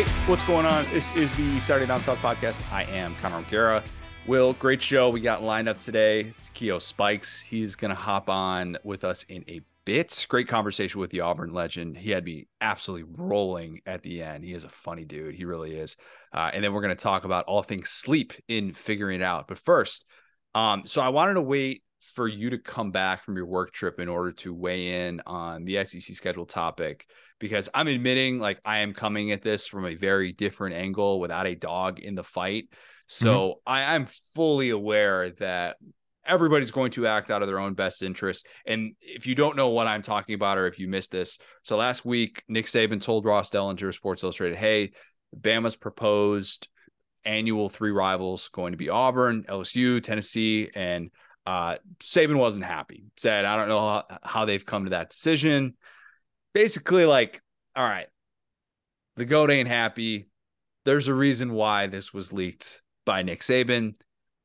Hey, what's going on? This is the Saturday Down South podcast. I am Connor O'Gara. Will, great show we got lined up today. It's Takeo Spikes. He's going to hop on with us in a bit. Great conversation with the Auburn legend. He had me absolutely rolling at the end. He is a funny dude. He really is. Uh, and then we're going to talk about all things sleep in figuring it out. But first, um, so I wanted to wait for you to come back from your work trip in order to weigh in on the SEC schedule topic because I'm admitting like I am coming at this from a very different angle without a dog in the fight. So mm-hmm. I, I'm fully aware that everybody's going to act out of their own best interest. And if you don't know what I'm talking about, or if you missed this, so last week Nick Saban told Ross Dellenger, Sports Illustrated, "Hey, Bama's proposed annual three rivals going to be Auburn, LSU, Tennessee, and uh, Saban wasn't happy. Said, I don't know how, how they've come to that decision. Basically, like, all right, the goat ain't happy. There's a reason why this was leaked by Nick Saban.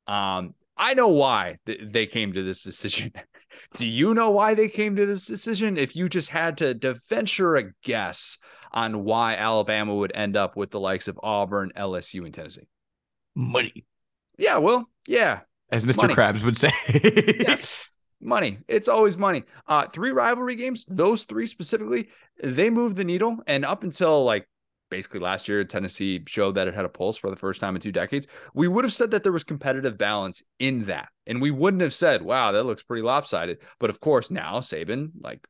Um, I know why th- they came to this decision. Do you know why they came to this decision? If you just had to, to venture a guess on why Alabama would end up with the likes of Auburn, LSU, and Tennessee, money. Yeah, well, yeah, as Mr. Money. Krabs would say. yes. Money. It's always money. Uh, three rivalry games, those three specifically, they moved the needle. And up until like basically last year, Tennessee showed that it had a pulse for the first time in two decades. We would have said that there was competitive balance in that. And we wouldn't have said, wow, that looks pretty lopsided. But of course, now Saban, like,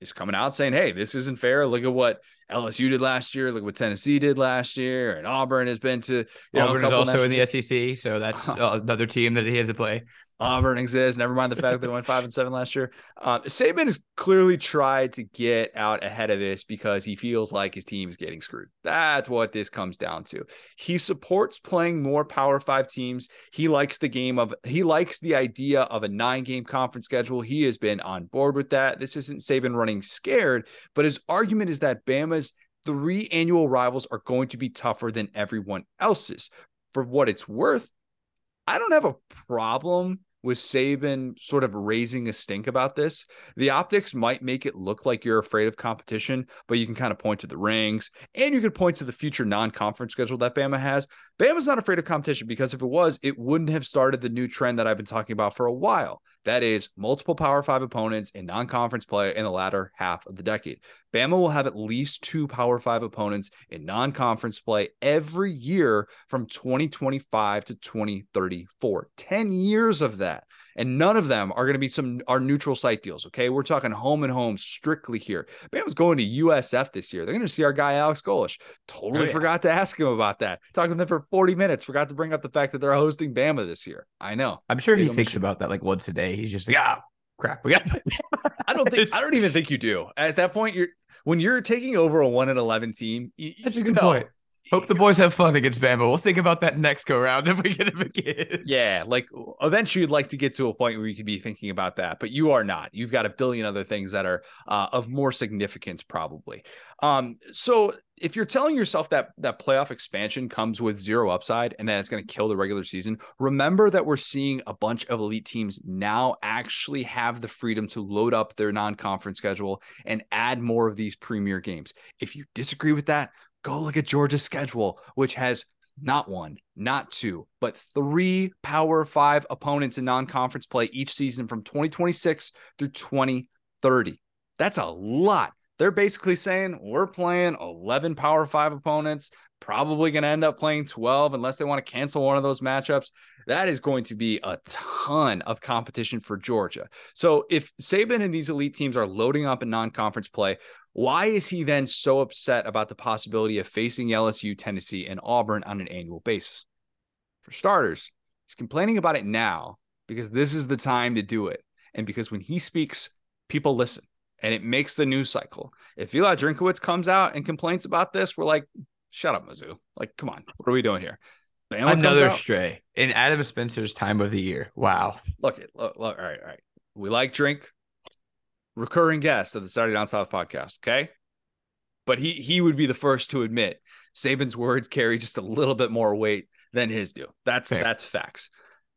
is coming out saying, hey, this isn't fair. Look at what LSU did last year. Look what Tennessee did last year. And Auburn has been to, you Auburn know, is also in the SEC. So that's another team that he has to play. Auburn exists. Never mind the fact that they went five and seven last year. Um, Saban has clearly tried to get out ahead of this because he feels like his team is getting screwed. That's what this comes down to. He supports playing more Power Five teams. He likes the game of he likes the idea of a nine game conference schedule. He has been on board with that. This isn't Saban running scared, but his argument is that Bama's three annual rivals are going to be tougher than everyone else's. For what it's worth, I don't have a problem with Saban sort of raising a stink about this. The optics might make it look like you're afraid of competition, but you can kind of point to the rings and you could point to the future non conference schedule that Bama has. Bama's not afraid of competition because if it was, it wouldn't have started the new trend that I've been talking about for a while. That is multiple Power Five opponents in non conference play in the latter half of the decade. Bama will have at least two Power Five opponents in non conference play every year from 2025 to 2034. 10 years of that and none of them are going to be some our neutral site deals. Okay, we're talking home and home strictly here. Bama's going to USF this year. They're going to see our guy Alex Golesh. Totally oh, yeah. forgot to ask him about that. Talking to them for 40 minutes. Forgot to bring up the fact that they're hosting Bama this year. I know. I'm sure he thinks about that like once a day. He's just like, ah, crap. We got. I don't think. I don't even think you do. At that point, you're when you're taking over a one and eleven team. You, That's a good no, point. Hope the boys have fun against Bama. We'll think about that next go round if we get him again. Yeah, like eventually you'd like to get to a point where you could be thinking about that, but you are not. You've got a billion other things that are uh, of more significance, probably. Um, so if you're telling yourself that that playoff expansion comes with zero upside and that it's going to kill the regular season, remember that we're seeing a bunch of elite teams now actually have the freedom to load up their non-conference schedule and add more of these premier games. If you disagree with that, go look at Georgia's schedule, which has not one, not two, but three Power Five opponents in non conference play each season from 2026 through 2030. That's a lot. They're basically saying we're playing 11 Power Five opponents, probably going to end up playing 12 unless they want to cancel one of those matchups. That is going to be a ton of competition for Georgia. So if Saban and these elite teams are loading up in non conference play, why is he then so upset about the possibility of facing LSU, Tennessee, and Auburn on an annual basis? For starters, he's complaining about it now because this is the time to do it. And because when he speaks, people listen and it makes the news cycle. If Eli Drinkwitz comes out and complains about this, we're like, shut up, Mizzou. Like, come on, what are we doing here? Bama Another stray in Adam Spencer's time of the year. Wow. Look it. Look, look, all right, all right. We like drink recurring guest of the Saturday Down South podcast. Okay. But he he would be the first to admit Saban's words carry just a little bit more weight than his do. That's fair. that's facts.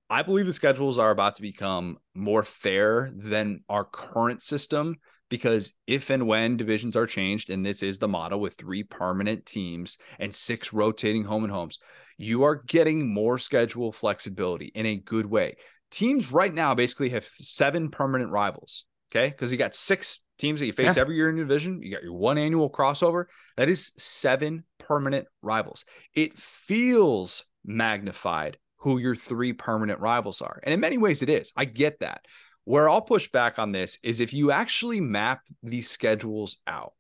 I believe the schedules are about to become more fair than our current system because if and when divisions are changed, and this is the model with three permanent teams and six rotating home and homes, you are getting more schedule flexibility in a good way. Teams right now basically have seven permanent rivals. Okay. Because you got six teams that you face yeah. every year in your division. You got your one annual crossover. That is seven permanent rivals. It feels magnified who your three permanent rivals are. And in many ways, it is. I get that. Where I'll push back on this is if you actually map these schedules out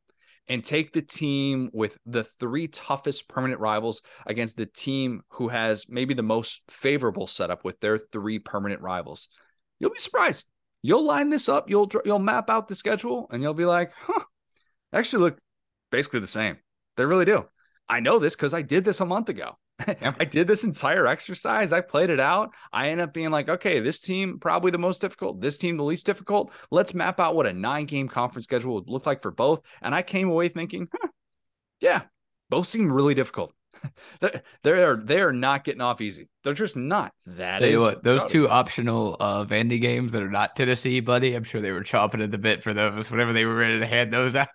and take the team with the three toughest permanent rivals against the team who has maybe the most favorable setup with their three permanent rivals, you'll be surprised. You'll line this up, you'll you'll map out the schedule, and you'll be like, huh, actually look basically the same. They really do. I know this because I did this a month ago. I did this entire exercise. I played it out. I end up being like, okay, this team probably the most difficult, this team the least difficult. Let's map out what a nine game conference schedule would look like for both. And I came away thinking, huh, yeah, both seem really difficult. they are they are not getting off easy. They're just not. That is what, those two optional uh Vandy games that are not Tennessee, buddy. I'm sure they were chopping at the bit for those whenever they were ready to hand those out.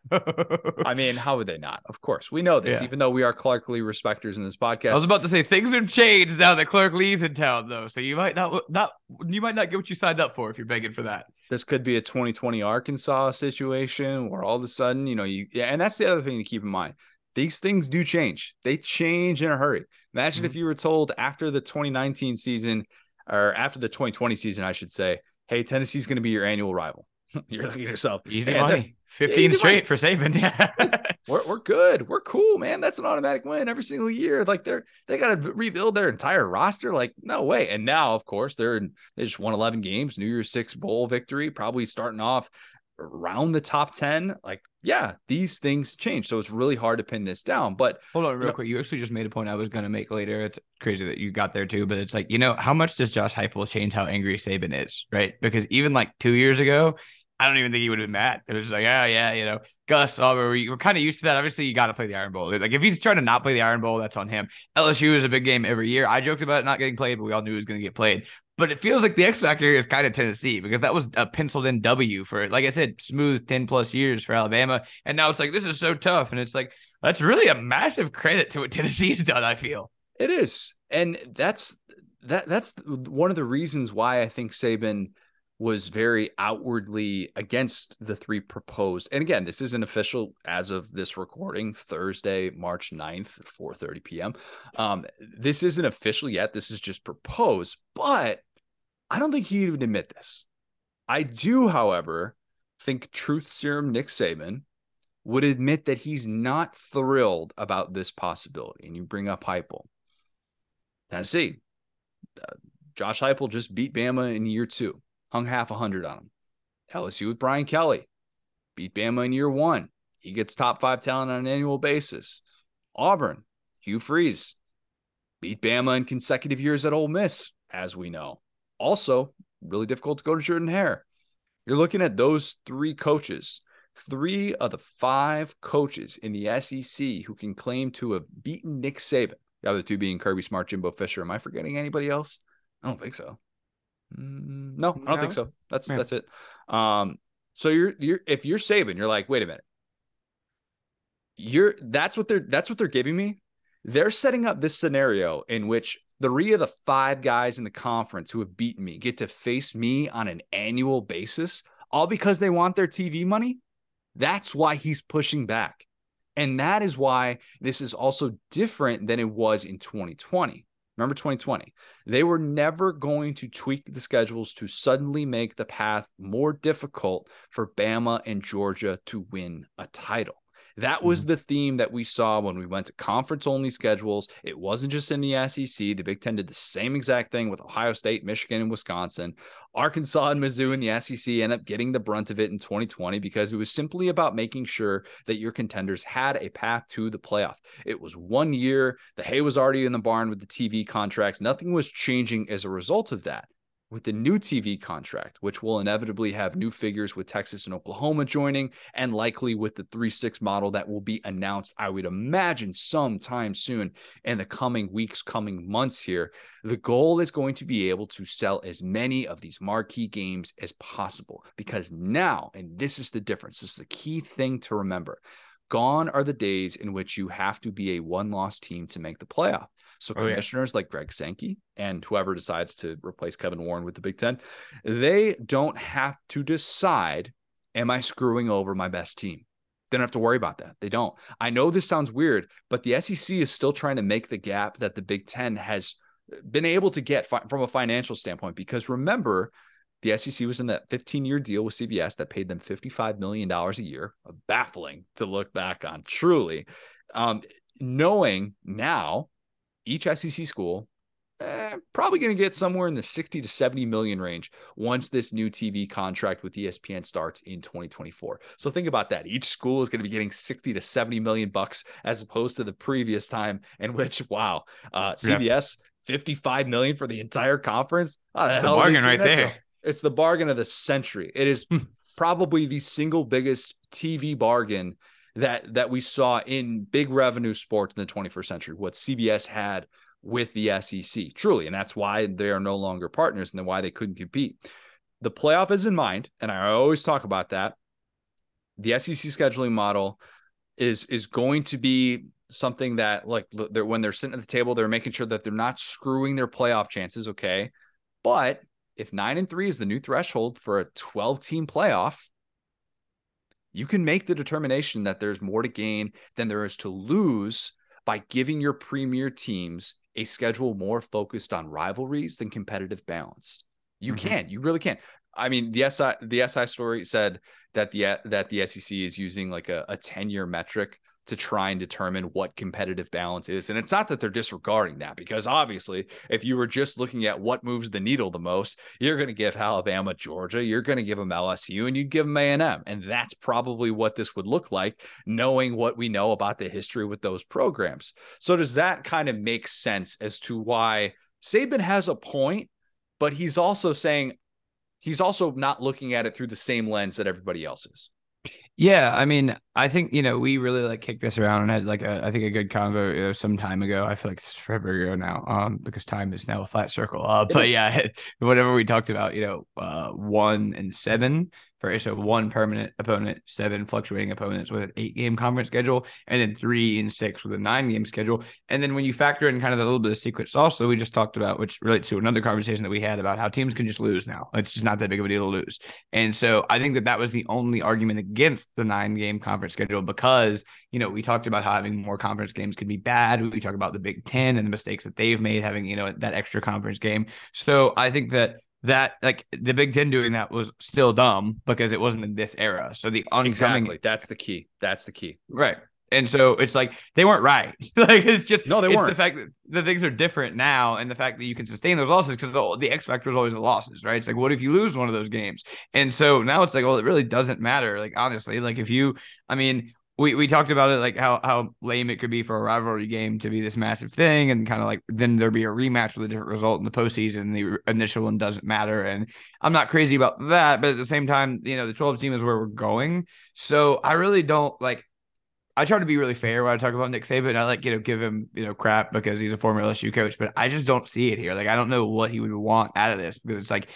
I mean, how would they not? Of course, we know this. Yeah. Even though we are Clark Lea respecters in this podcast, I was about to say things have changed now that Clark Lea's in town, though. So you might not not you might not get what you signed up for if you're begging for that. This could be a 2020 Arkansas situation where all of a sudden, you know, you yeah, and that's the other thing to keep in mind these things do change. They change in a hurry. Imagine mm-hmm. if you were told after the 2019 season or after the 2020 season, I should say, hey, Tennessee's going to be your annual rival. You're looking at yourself. Easy money. 15 easy straight money. for saving. Yeah. we're, we're good. We're cool, man. That's an automatic win every single year. Like they're they got to rebuild their entire roster. Like, no way. And now, of course, they're in, they just won 11 games, New Year's Six bowl victory, probably starting off around the top 10 like yeah these things change. So it's really hard to pin this down but hold on real you know, quick. You actually just made a point i was going to make later. It's crazy that you got there too but it's like you know how much does josh heupel change how angry saban is right? Because even like two years ago i don't even think he would have been mad. It was like yeah yeah you know gus we're, we're kind of used to that. Obviously you got to play the iron bowl. Like if he's trying to not play the iron bowl that's on him. Lsu is a big game every year. I joked about it not getting played but we all knew it was going to get played but it feels like the X factor is kind of Tennessee because that was a penciled in W for, like I said, smooth 10 plus years for Alabama. And now it's like, this is so tough. And it's like, that's really a massive credit to what Tennessee's done, I feel. It is. And that's that that's one of the reasons why I think Saban was very outwardly against the three proposed. And again, this isn't official as of this recording, Thursday, March 9th, 4 30 p.m. Um, this isn't official yet. This is just proposed, but I don't think he'd even admit this. I do, however, think truth serum Nick Saban would admit that he's not thrilled about this possibility. And you bring up Heupel. Tennessee, uh, Josh Heupel just beat Bama in year two hung half a hundred on him. LSU with Brian Kelly beat Bama in year one. He gets top five talent on an annual basis. Auburn, Hugh Freeze beat Bama in consecutive years at Ole Miss, as we know. Also, really difficult to go to Jordan Hare. You're looking at those three coaches, three of the five coaches in the SEC who can claim to have beaten Nick Saban. The other two being Kirby Smart, Jimbo Fisher. Am I forgetting anybody else? I don't think so. Mm, no, I don't think so. That's yeah. that's it. Um, so you're you're if you're Saban, you're like, wait a minute. You're that's what they're that's what they're giving me. They're setting up this scenario in which three of the five guys in the conference who have beaten me get to face me on an annual basis, all because they want their TV money. That's why he's pushing back. And that is why this is also different than it was in 2020. Remember 2020. They were never going to tweak the schedules to suddenly make the path more difficult for Bama and Georgia to win a title. That was mm-hmm. the theme that we saw when we went to conference only schedules. It wasn't just in the SEC. The Big Ten did the same exact thing with Ohio State, Michigan, and Wisconsin. Arkansas and Mizzou in the SEC end up getting the brunt of it in 2020 because it was simply about making sure that your contenders had a path to the playoff. It was one year. The hay was already in the barn with the TV contracts. Nothing was changing as a result of that. With the new TV contract, which will inevitably have new figures with Texas and Oklahoma joining, and likely with the 3 6 model that will be announced, I would imagine, sometime soon in the coming weeks, coming months here. The goal is going to be able to sell as many of these marquee games as possible because now, and this is the difference, this is the key thing to remember. Gone are the days in which you have to be a one loss team to make the playoff. So oh, commissioners yeah. like Greg Sankey and whoever decides to replace Kevin Warren with the Big Ten, they don't have to decide, am I screwing over my best team? They don't have to worry about that. They don't. I know this sounds weird, but the SEC is still trying to make the gap that the Big Ten has been able to get fi- from a financial standpoint. Because remember, the SEC was in that 15 year deal with CBS that paid them $55 million a year. Baffling to look back on, truly. Um, knowing now each SEC school eh, probably going to get somewhere in the 60 to 70 million range once this new TV contract with ESPN starts in 2024. So think about that. Each school is going to be getting 60 to 70 million bucks as opposed to the previous time in which, wow, uh, CBS yeah. 55 million for the entire conference. Oh, it's a bargain right there. It's the bargain of the century. It is hmm. probably the single biggest TV bargain that that we saw in big revenue sports in the 21st century, what CBS had with the SEC, truly, and that's why they are no longer partners and then why they couldn't compete. The playoff is in mind, and I always talk about that. The SEC scheduling model is is going to be something that like they're, when they're sitting at the table, they're making sure that they're not screwing their playoff chances. Okay, but if nine and three is the new threshold for a 12 team playoff, you can make the determination that there's more to gain than there is to lose by giving your premier teams a schedule more focused on rivalries than competitive balance. You mm-hmm. can, you really can. I mean, the SI the SI story said that the that the SEC is using like a, a 10 year metric to try and determine what competitive balance is. And it's not that they're disregarding that, because obviously, if you were just looking at what moves the needle the most, you're going to give Alabama, Georgia, you're going to give them LSU, and you'd give them A&M. And that's probably what this would look like, knowing what we know about the history with those programs. So does that kind of make sense as to why Saban has a point, but he's also saying he's also not looking at it through the same lens that everybody else is. Yeah, I mean, I think you know we really like kicked this around and had like a I think a good convo you know, some time ago. I feel like it's forever ago now, um, because time is now a flat circle. Uh, but yeah, whatever we talked about, you know, uh, one and seven for so one permanent opponent, seven fluctuating opponents with an eight game conference schedule, and then three and six with a nine game schedule. And then when you factor in kind of a little bit of secret sauce that we just talked about, which relates to another conversation that we had about how teams can just lose now. It's just not that big of a deal to lose. And so I think that that was the only argument against the nine game conference schedule because, you know, we talked about how having more conference games could be bad. We talk about the Big Ten and the mistakes that they've made having, you know, that extra conference game. So I think that that like the Big Ten doing that was still dumb because it wasn't in this era. So the oncoming exactly that's the key. That's the key. Right. And so it's like they weren't right. like it's just no, they it's weren't. The fact that the things are different now, and the fact that you can sustain those losses because the, the X factor is always the losses, right? It's like what if you lose one of those games? And so now it's like, well, it really doesn't matter. Like honestly, like if you, I mean, we, we talked about it like how how lame it could be for a rivalry game to be this massive thing and kind of like then there'd be a rematch with a different result in the postseason. The initial one doesn't matter. And I'm not crazy about that, but at the same time, you know, the 12 team is where we're going. So I really don't like I try to be really fair when I talk about Nick Saban. I like, you know, give him, you know, crap because he's a former LSU coach, but I just don't see it here. Like, I don't know what he would want out of this because it's like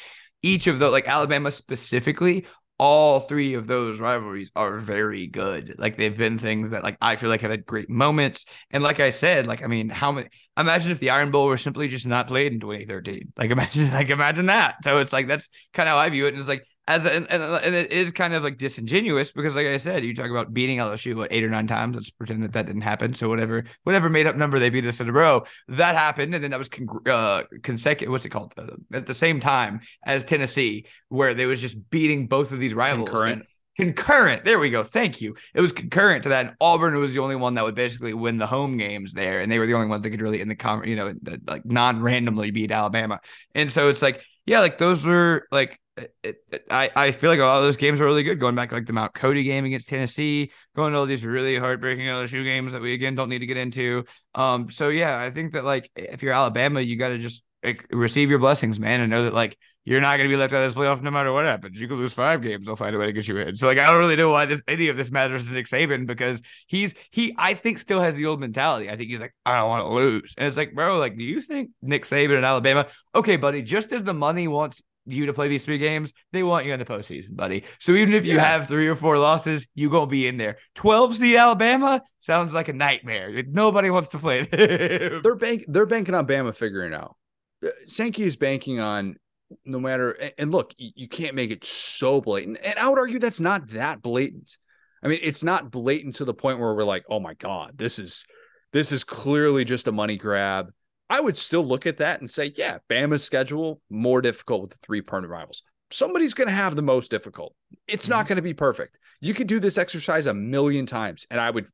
each of the like Alabama specifically all three of those rivalries are very good. Like they've been things that like I feel like have had great moments. And like I said, like I mean, how many imagine if the Iron Bowl were simply just not played in 2013. Like imagine like imagine that. So it's like that's kind of how I view it. And it's like as a, and, and it is kind of like disingenuous because like i said you talk about beating lsu what eight or nine times? Let's pretend that that didn't happen. So whatever whatever made up number they beat us in a row that happened. And then that was con- uh, consecutive what's it called? Uh, at the same time as tennessee where they was just beating both of these rivals. Concurrent. concurrent. There we go. Thank you. It was concurrent to that. And auburn was the only one that would basically win the home games there. And they were the only ones that could really in the con you know like non-randomly beat alabama. And so it's like yeah like those were like it, it, I, I feel like a lot of those games are really good. Going back like the Mount Cody game against Tennessee, going to all these really heartbreaking LSU games that we again don't need to get into. Um, so yeah, I think that like if you're Alabama, you got to just like, receive your blessings, man, and know that like you're not going to be left out of this playoff no matter what happens. You could lose five games, they'll find a way to get you in. So like, I don't really know why this any of this matters to Nick Saban because he's he I think still has the old mentality. I think he's like, I don't want to lose, and it's like, bro, like, do you think Nick Saban in Alabama? Okay, buddy, just as the money wants you to play these three games, they want you in the postseason, buddy. So even if you yeah. have three or four losses, you gonna be in there. Twelve seed Alabama sounds like a nightmare. Nobody wants to play. they're bank they're banking on Bama figuring out. Uh, Sankey is banking on no matter and look you can't make it so blatant and i would argue that's not that blatant i mean it's not blatant to the point where we're like oh my god this is this is clearly just a money grab i would still look at that and say yeah bama's schedule more difficult with the three permanent rivals somebody's going to have the most difficult it's mm-hmm. not going to be perfect you could do this exercise a million times and i would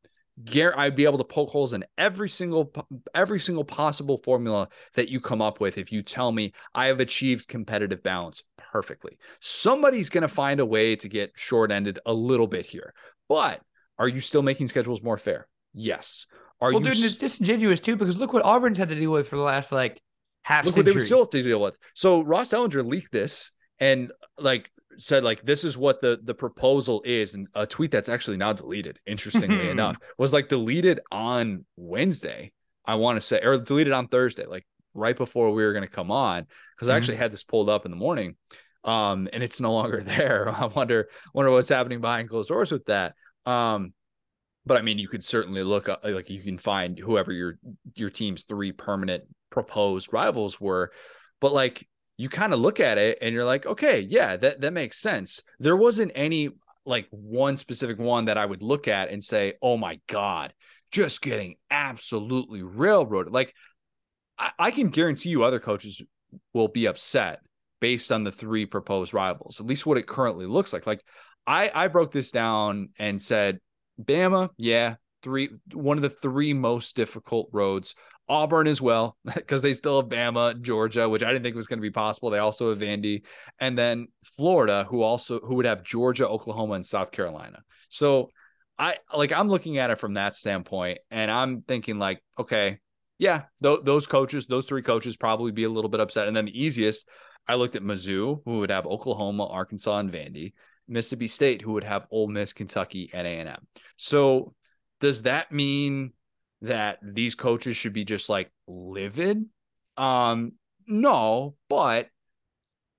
I'd be able to poke holes in every single every single possible formula that you come up with if you tell me I have achieved competitive balance perfectly. Somebody's going to find a way to get short-ended a little bit here. But are you still making schedules more fair? Yes. Are well, you dude, it's disingenuous too because look what Auburn's had to deal with for the last like half look century. what they would still have to deal with. So Ross Dellenger leaked this and like said like this is what the the proposal is and a tweet that's actually now deleted interestingly enough was like deleted on wednesday i want to say or deleted on thursday like right before we were going to come on because mm-hmm. i actually had this pulled up in the morning um and it's no longer there i wonder wonder what's happening behind closed doors with that um but i mean you could certainly look up like you can find whoever your your team's three permanent proposed rivals were but like you kind of look at it and you're like, okay, yeah, that that makes sense. There wasn't any like one specific one that I would look at and say, oh my god, just getting absolutely railroaded. Like I, I can guarantee you, other coaches will be upset based on the three proposed rivals, at least what it currently looks like. Like I I broke this down and said, Bama, yeah, three one of the three most difficult roads Auburn as well, because they still have Bama, Georgia, which I didn't think was going to be possible. They also have Vandy, and then Florida, who also who would have Georgia, Oklahoma, and South Carolina. So I like I'm looking at it from that standpoint, and I'm thinking like, okay, yeah, th- those coaches, those three coaches, probably be a little bit upset. And then the easiest, I looked at Mizzou, who would have Oklahoma, Arkansas, and Vandy. Mississippi State, who would have Ole Miss, Kentucky, and A and M. So does that mean? that these coaches should be just like livid. Um, no, but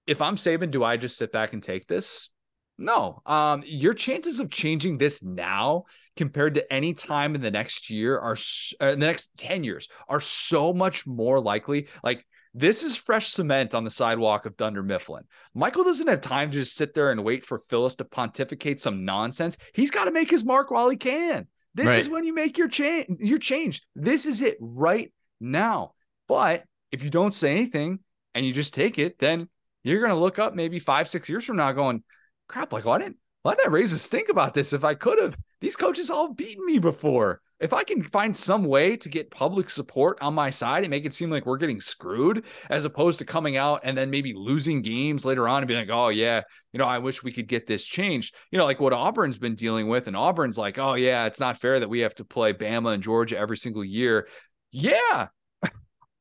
if I'm Saban, do I just sit back and take this? No. Um, your chances of changing this now compared to any time in the next year are uh, in the next 10 years are so much more likely. Like this is fresh cement on the sidewalk of Dunder Mifflin. Michael doesn't have time to just sit there and wait for Phyllis to pontificate some nonsense. He's got to make his mark while he can. This right. is when you make your change. Your change. This is it right now. But if you don't say anything and you just take it, then you're gonna look up maybe five, six years from now, going, "Crap! Like, why didn't why didn't I raise a stink about this? If I could have, these coaches all beaten me before." If I can find some way to get public support on my side and make it seem like we're getting screwed, as opposed to coming out and then maybe losing games later on and being like, oh, yeah, you know, I wish we could get this changed. You know, like what Auburn's been dealing with. And Auburn's like, oh, yeah, it's not fair that we have to play Bama and Georgia every single year. Yeah.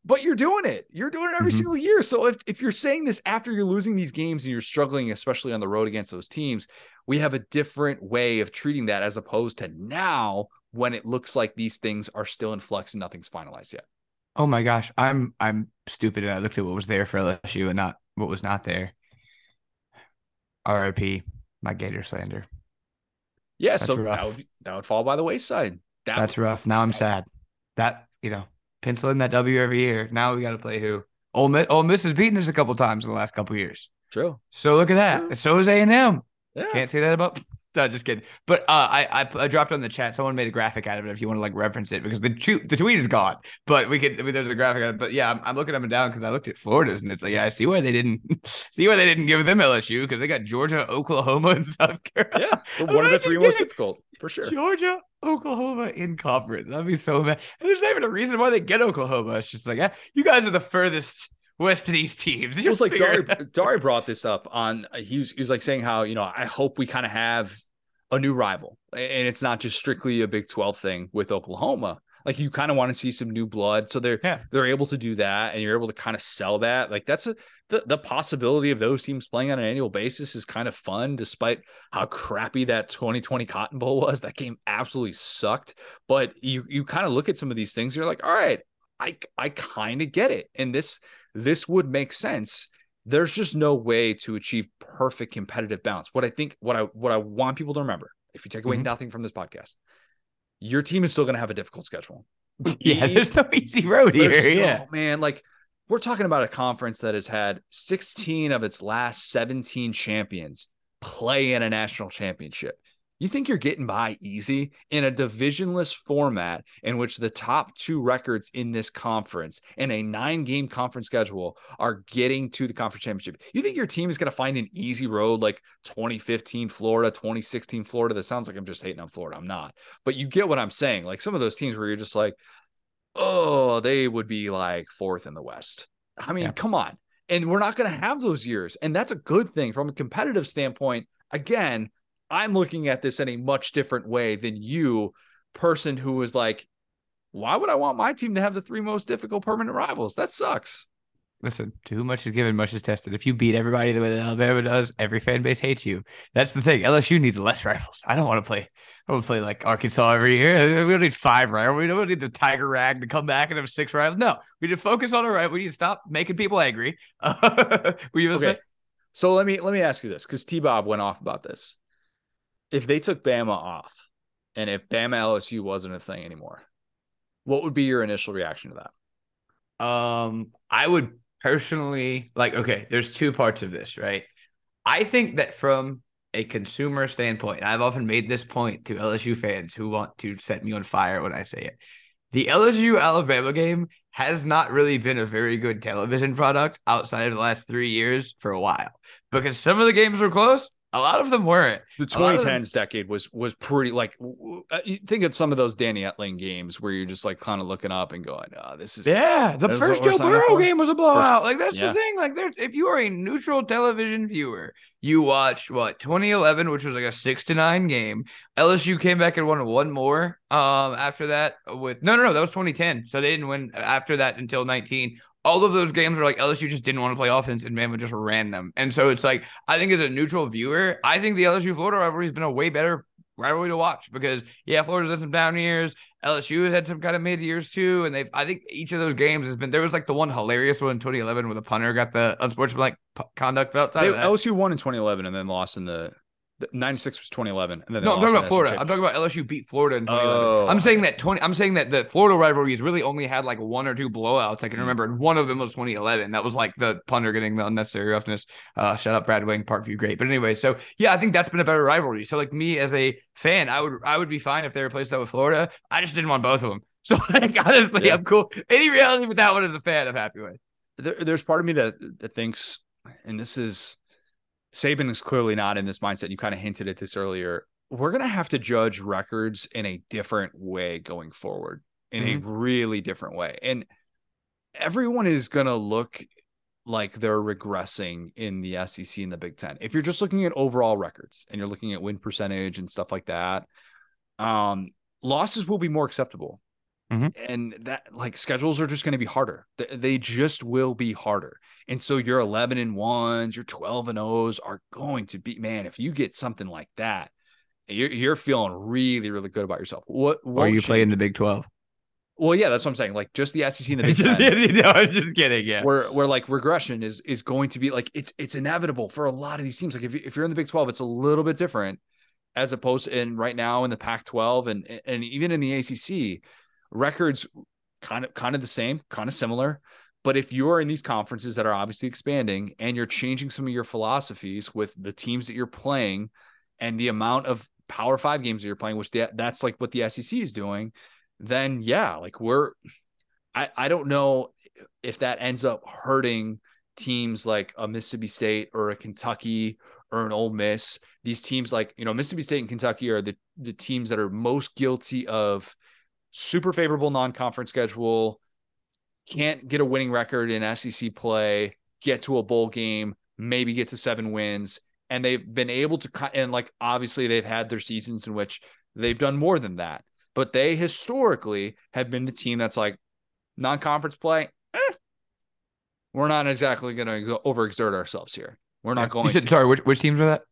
But you're doing it. You're doing it every mm-hmm. single year. So if, if you're saying this after you're losing these games and you're struggling, especially on the road against those teams, we have a different way of treating that as opposed to now when it looks like these things are still in flux and nothing's finalized yet. Oh my gosh, I'm I'm stupid and I looked at what was there for LSU and not what was not there. RIP, my Gator slander. Yeah, That's so rough. that would that would fall by the wayside. That That's would, rough. Now I'm sad. That you know, pencil in that W every year. Now we got to play who? Ole Miss, Ole Miss has beaten us a couple times in the last couple years. True. So look at that. True. So is A and M. Yeah. Can't say that about no, just kidding. But uh, I, I, I dropped on the chat. Someone made a graphic out of it. If you want to like reference it, because the tweet the tweet is gone. But we could I mean, there's a graphic. It, but yeah, I'm, I'm, looking up and down because I looked at Florida's and it's like yeah, I see why they didn't see why they didn't give them LSU because they got Georgia, Oklahoma, and South Carolina. Yeah, one of the three most difficult for sure. Georgia, Oklahoma in conference. That'd be so bad. And there's not even a reason why they get Oklahoma. It's just like yeah, you guys are the furthest west of these teams. It was like Dari, Dari brought this up on he was he was like saying how you know I hope we kind of have a new rival, and it's not just strictly a Big Twelve thing with Oklahoma. Like you kind of want to see some new blood. So they're Yeah. they're able to do that and you're able to kind of sell that. Like that's a the, the possibility of those teams playing on an annual basis is kind of fun, despite how crappy that 2020 Cotton Bowl was. That game absolutely sucked. But you you kind of look at some of these things, you're like, all right, I I kind of get it. And this this would make sense. There's just no way to achieve perfect competitive balance. What I think, what I what I want people to remember, if you take away Mhm. nothing from this podcast, your team is still going to have a difficult schedule. Yeah, there's no easy road here. Yeah. man, like we're talking about a conference that has had 16 of its last 17 champions play in a national championship. You think you're getting by easy in a divisionless format in which the top two records in this conference and a nine game conference schedule are getting to the conference championship? You think your team is going to find an easy road like 2015 Florida, 2016 Florida? That sounds like I'm just hating on Florida. I'm not. But you get what I'm saying. Like some of those teams where you're just like, oh, they would be like fourth in the West. I mean, Yeah. come on. And we're not going to have those years. And that's a good thing from a competitive standpoint. Again, I'm looking at this in a much different way than you, person who was like, why would I want my team to have the three most difficult permanent rivals? That sucks. Listen, too much is given, much is tested. If you beat everybody the way that Alabama does, every fan base hates you. That's the thing. LSU needs less rivals. I don't want to play. I want to play like Arkansas every year. We don't need five rivals. We don't need the Tiger Rag to come back and have six rivals. No, we need to focus on our right. We need to stop making people angry. Were you Okay. say? So let me let me ask you this because T Bob went off about this. If they took Bama off and if Bama LSU wasn't a thing anymore, what would be your initial reaction to that? Um, I would personally like. Okay, there's two parts of this, right? I think that from a consumer standpoint, and I've often made this point to LSU fans who want to set me on fire when I say it. The LSU Alabama game has not really been a very good television product outside of the last three years for a while because some of the games were close, a lot of them weren't. The A lot of 2010s decade was was pretty like uh, you think of some of those Danny Etling games where you're just like kind of looking up and going, oh, this is Yeah, the first Joe Burrow game was a blowout. like that's yeah. the thing. Like there's if you are a neutral television viewer, you watch what 2011, which was like a six to nine game. LSU came back and won one more. Um, after that with no, no, no, that was 2010. So they didn't win after that until 19. All of those games were like LSU just didn't want to play offense and Bama just ran them. And so it's like I think as a neutral viewer, I think the LSU Florida rivalry has been a way better rivalry to watch because yeah, Florida's had some down years. LSU has had some kind of mid years too, and they've. I think each of those games has been. There was like the one hilarious one in 2011 where the punter got the unsportsmanlike p- conduct. Outside They, of that, LSU won in 2011 and then lost in the 96 was 2011 and then no, I'm talking about Florida. I'm talking about LSU beat Florida in 2011. Oh, I'm saying that 20. I'm saying that the Florida rivalries really only had like one or two blowouts I can Mm. remember, and one of them was 2011. That was like the punter getting the unnecessary roughness. Uh, shut up, Brad Wing, Parkview, great. But anyway, so yeah, I think that's been a better rivalry. So like me as a fan, I would I would be fine if they replaced that with Florida. I just didn't want both of them. So like honestly, Yeah. I'm cool. Any reality with that one as a fan, I'm happy with. there, there's part of me that that thinks, and this is Saban is clearly not in this mindset. You kind of hinted at this earlier. We're gonna have to judge records in a different way going forward, in a really different way, and everyone is gonna look like they're regressing in the SEC and the Big Ten. If you're just looking at overall records and you're looking at win percentage and stuff like that, um, losses will be more acceptable Mhm. and that like schedules are just going to be harder. They just will be harder. And so your 11 and ones, your 12 and O's are going to be, man, if you get something like that, you're, you're feeling really, really good about yourself. What, Or won't you playing the Big 12. Well, yeah, that's what I'm saying. Like just the SEC and the Big It's just, Ten, no, I'm just kidding. Yeah. where, where like regression is, is going to be like, it's, it's inevitable for a lot of these teams. Like if, if you're in the Big 12, it's a little bit different as opposed to in right now in the Pac 12 and, and even in the ACC records kind of kind of the same, kind of similar. But if you're in these conferences that are obviously expanding and you're changing some of your philosophies with the teams that you're playing and the amount of power five games that you're playing, which the, that's like what the SEC is doing, then yeah, like we're I, I don't know if that ends up hurting teams like a Mississippi State or a Kentucky or an Ole Miss. These teams like, you know, Mississippi State and Kentucky are the, the teams that are most guilty of super favorable non-conference schedule, can't get a winning record in SEC play, get to a bowl game, maybe get to seven wins. And they've been able to, and like, obviously they've had their seasons in which they've done more than that. but they historically have been the team that's like non-conference play. Eh, we're not exactly going to overexert ourselves here. We're not going. Said, to. Sorry, which, which teams are that?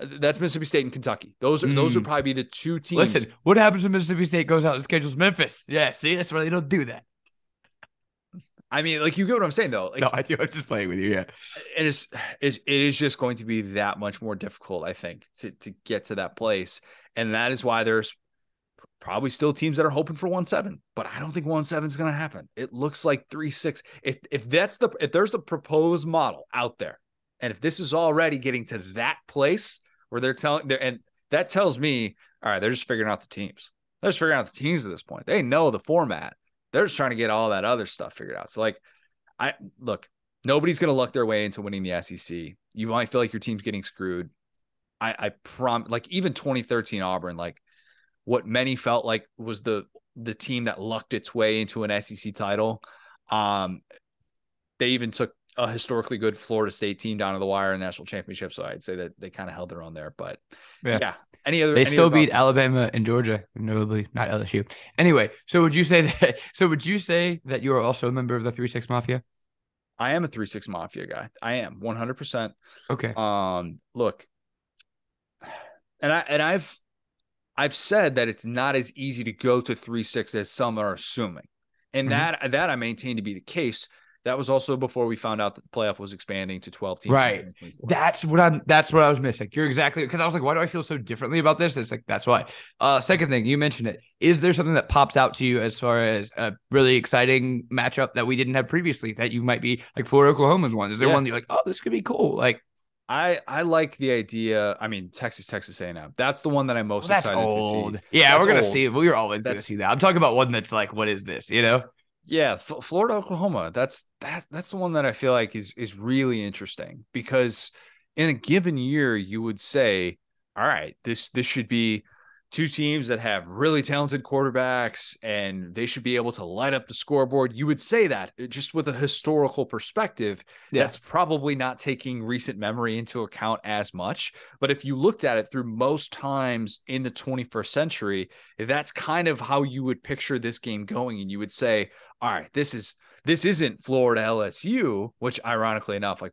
That's Mississippi State and Kentucky. Those are mm. those would probably be the two teams. Listen, what happens when Mississippi State goes out and schedules Memphis? Yeah, see, that's why they don't do that. I mean, like you get what I'm saying, though. Like, no, I do. I'm just playing with you. Yeah, it is. It is just going to be that much more difficult, I think, to to get to that place, and that is why there's probably still teams that are hoping for one seven, but I don't think one seven is going to happen. It looks like three six. If if that's the if there's the proposed model out there, and if this is already getting to that place where they're telling, and that tells me, all right, they're just figuring out the teams. They're just figuring out the teams at this point. They know the format. They're just trying to get all that other stuff figured out. So, like, I look, nobody's to luck their way into winning the SEC. You might feel like your team's getting screwed. I, I prom like even 2013 Auburn, like what many felt like was the the team that lucked its way into an SEC title. Um, they even took a historically good Florida State team down to the wire in national championship. So I'd say that they kind of held their own there. But yeah, yeah. any other they any still other beat Alabama and Georgia, notably not LSU. Anyway, so would you say that? So would you say that you are also a member of the Three Six Mafia? I am a Three Six Mafia guy. I am one hundred percent. Okay. Um, look, and I and I've I've said that it's not as easy to go to three six as some are assuming, and mm-hmm. that that I maintain to be the case that was also before we found out that the playoff was expanding to 12 teams. Right. That's what I'm that's what I was missing. You're exactly because I was like, why do I feel so differently about this? It's like that's why. Uh second thing, you mentioned it. Is there something that pops out to you as far as a really exciting matchup that we didn't have previously that you might be like for Oklahoma's one? Is there yeah. one you're like, oh, this could be cool? Like I I like the idea. I mean, Texas, Texas A&M. That's the one that I'm most well, excited old. to see. Yeah, that's we're gonna old. see. We are always that's, gonna see that. I'm talking about one that's like, what is this? You know? Yeah, F- Florida, Oklahoma. That's that. That's the one that I feel like is is really interesting because in a given year, you would say, all right, this this should be two teams that have really talented quarterbacks and they should be able to light up the scoreboard. You would say that uh, just with a historical perspective, yeah. that's probably not taking recent memory into account as much. But if you looked at it through most times in the 21st century, that's kind of how you would picture this game going. And you would say, all right, this is this isn't Florida LSU, which ironically enough, like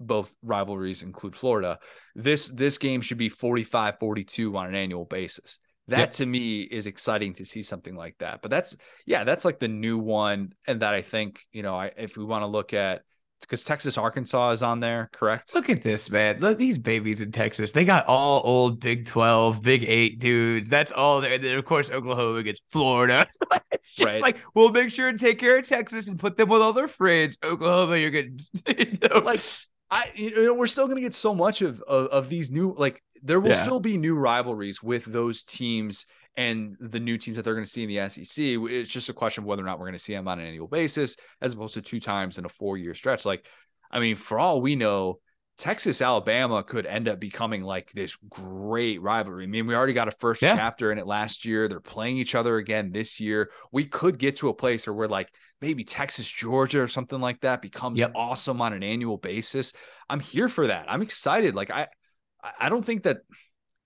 both rivalries include Florida. This this game should be 45-42 on an annual basis. That yep. to me is exciting to see something like that. But that's yeah, that's like the new one and that I think, you know, I, if we want to look at because Texas Arkansas is on there, correct? Look at this, man. Look these babies in Texas. They got all old Big 12, Big 8 dudes. That's all there. And then of course Oklahoma gets Florida. it's just right. like we'll make sure and take care of Texas and put them with all their friends. Oklahoma, you're know? like I you know we're still going to get so much of, of, of these new like there will yeah. still be new rivalries with those teams and the new teams that they're going to see in the SEC. It's just a question of whether or not we're going to see them on an annual basis as opposed to two times in a four year stretch. Like, I mean, for all we know, Texas Alabama could end up becoming like this great rivalry. I mean, we already got a first yeah. chapter in it last year. They're playing each other again this year. We could get to a place where we're like maybe Texas Georgia or something like that becomes yep. awesome on an annual basis. I'm here for that. I'm excited. Like I I don't think that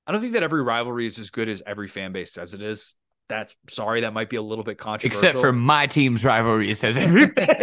I don't think that every rivalry is as good as every fan base says it is. That's sorry, that might be a little bit controversial. Except for my team's rivalry, it says everything.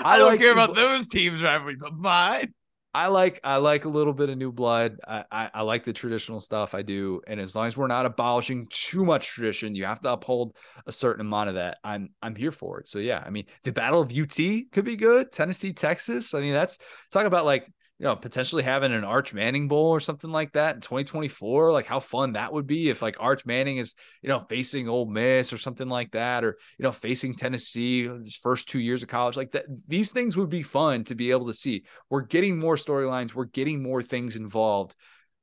I, I don't like care about those teams' rivalry, but mine. I like I like a little bit of new blood. I, I, I like the traditional stuff. I do, and as long as we're not abolishing too much tradition, you have to uphold a certain amount of that. I'm I'm here for it. So yeah, I mean, the Battle of UT could be good. Tennessee, Texas. I mean, that's talk about like you know, potentially having an Arch Manning Bowl or something like that in 2024. Like how fun that would be if like Arch Manning is, you know, facing Ole Miss or something like that, or you know, facing Tennessee his first two years of college. Like that, these things would be fun to be able to see. We're getting more storylines, we're getting more things involved,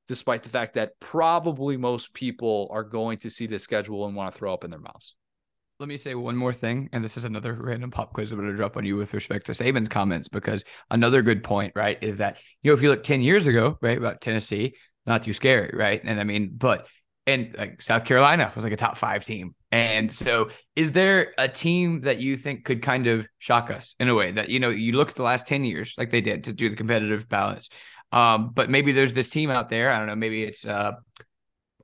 despite the fact that probably most people are going to see the schedule and want to throw up in their mouths. Let me say one more thing, and this is another random pop quiz I'm going to drop on you with respect to Saban's comments, because another good point, right, is that you know if you look ten years ago, right, about Tennessee, not too scary, right, and I mean, but and like South Carolina was like a top five team, and so is there a team that you think could kind of shock us in a way that you know you look at the last ten years like they did to do the competitive balance, um, but maybe there's this team out there, I don't know, maybe it's uh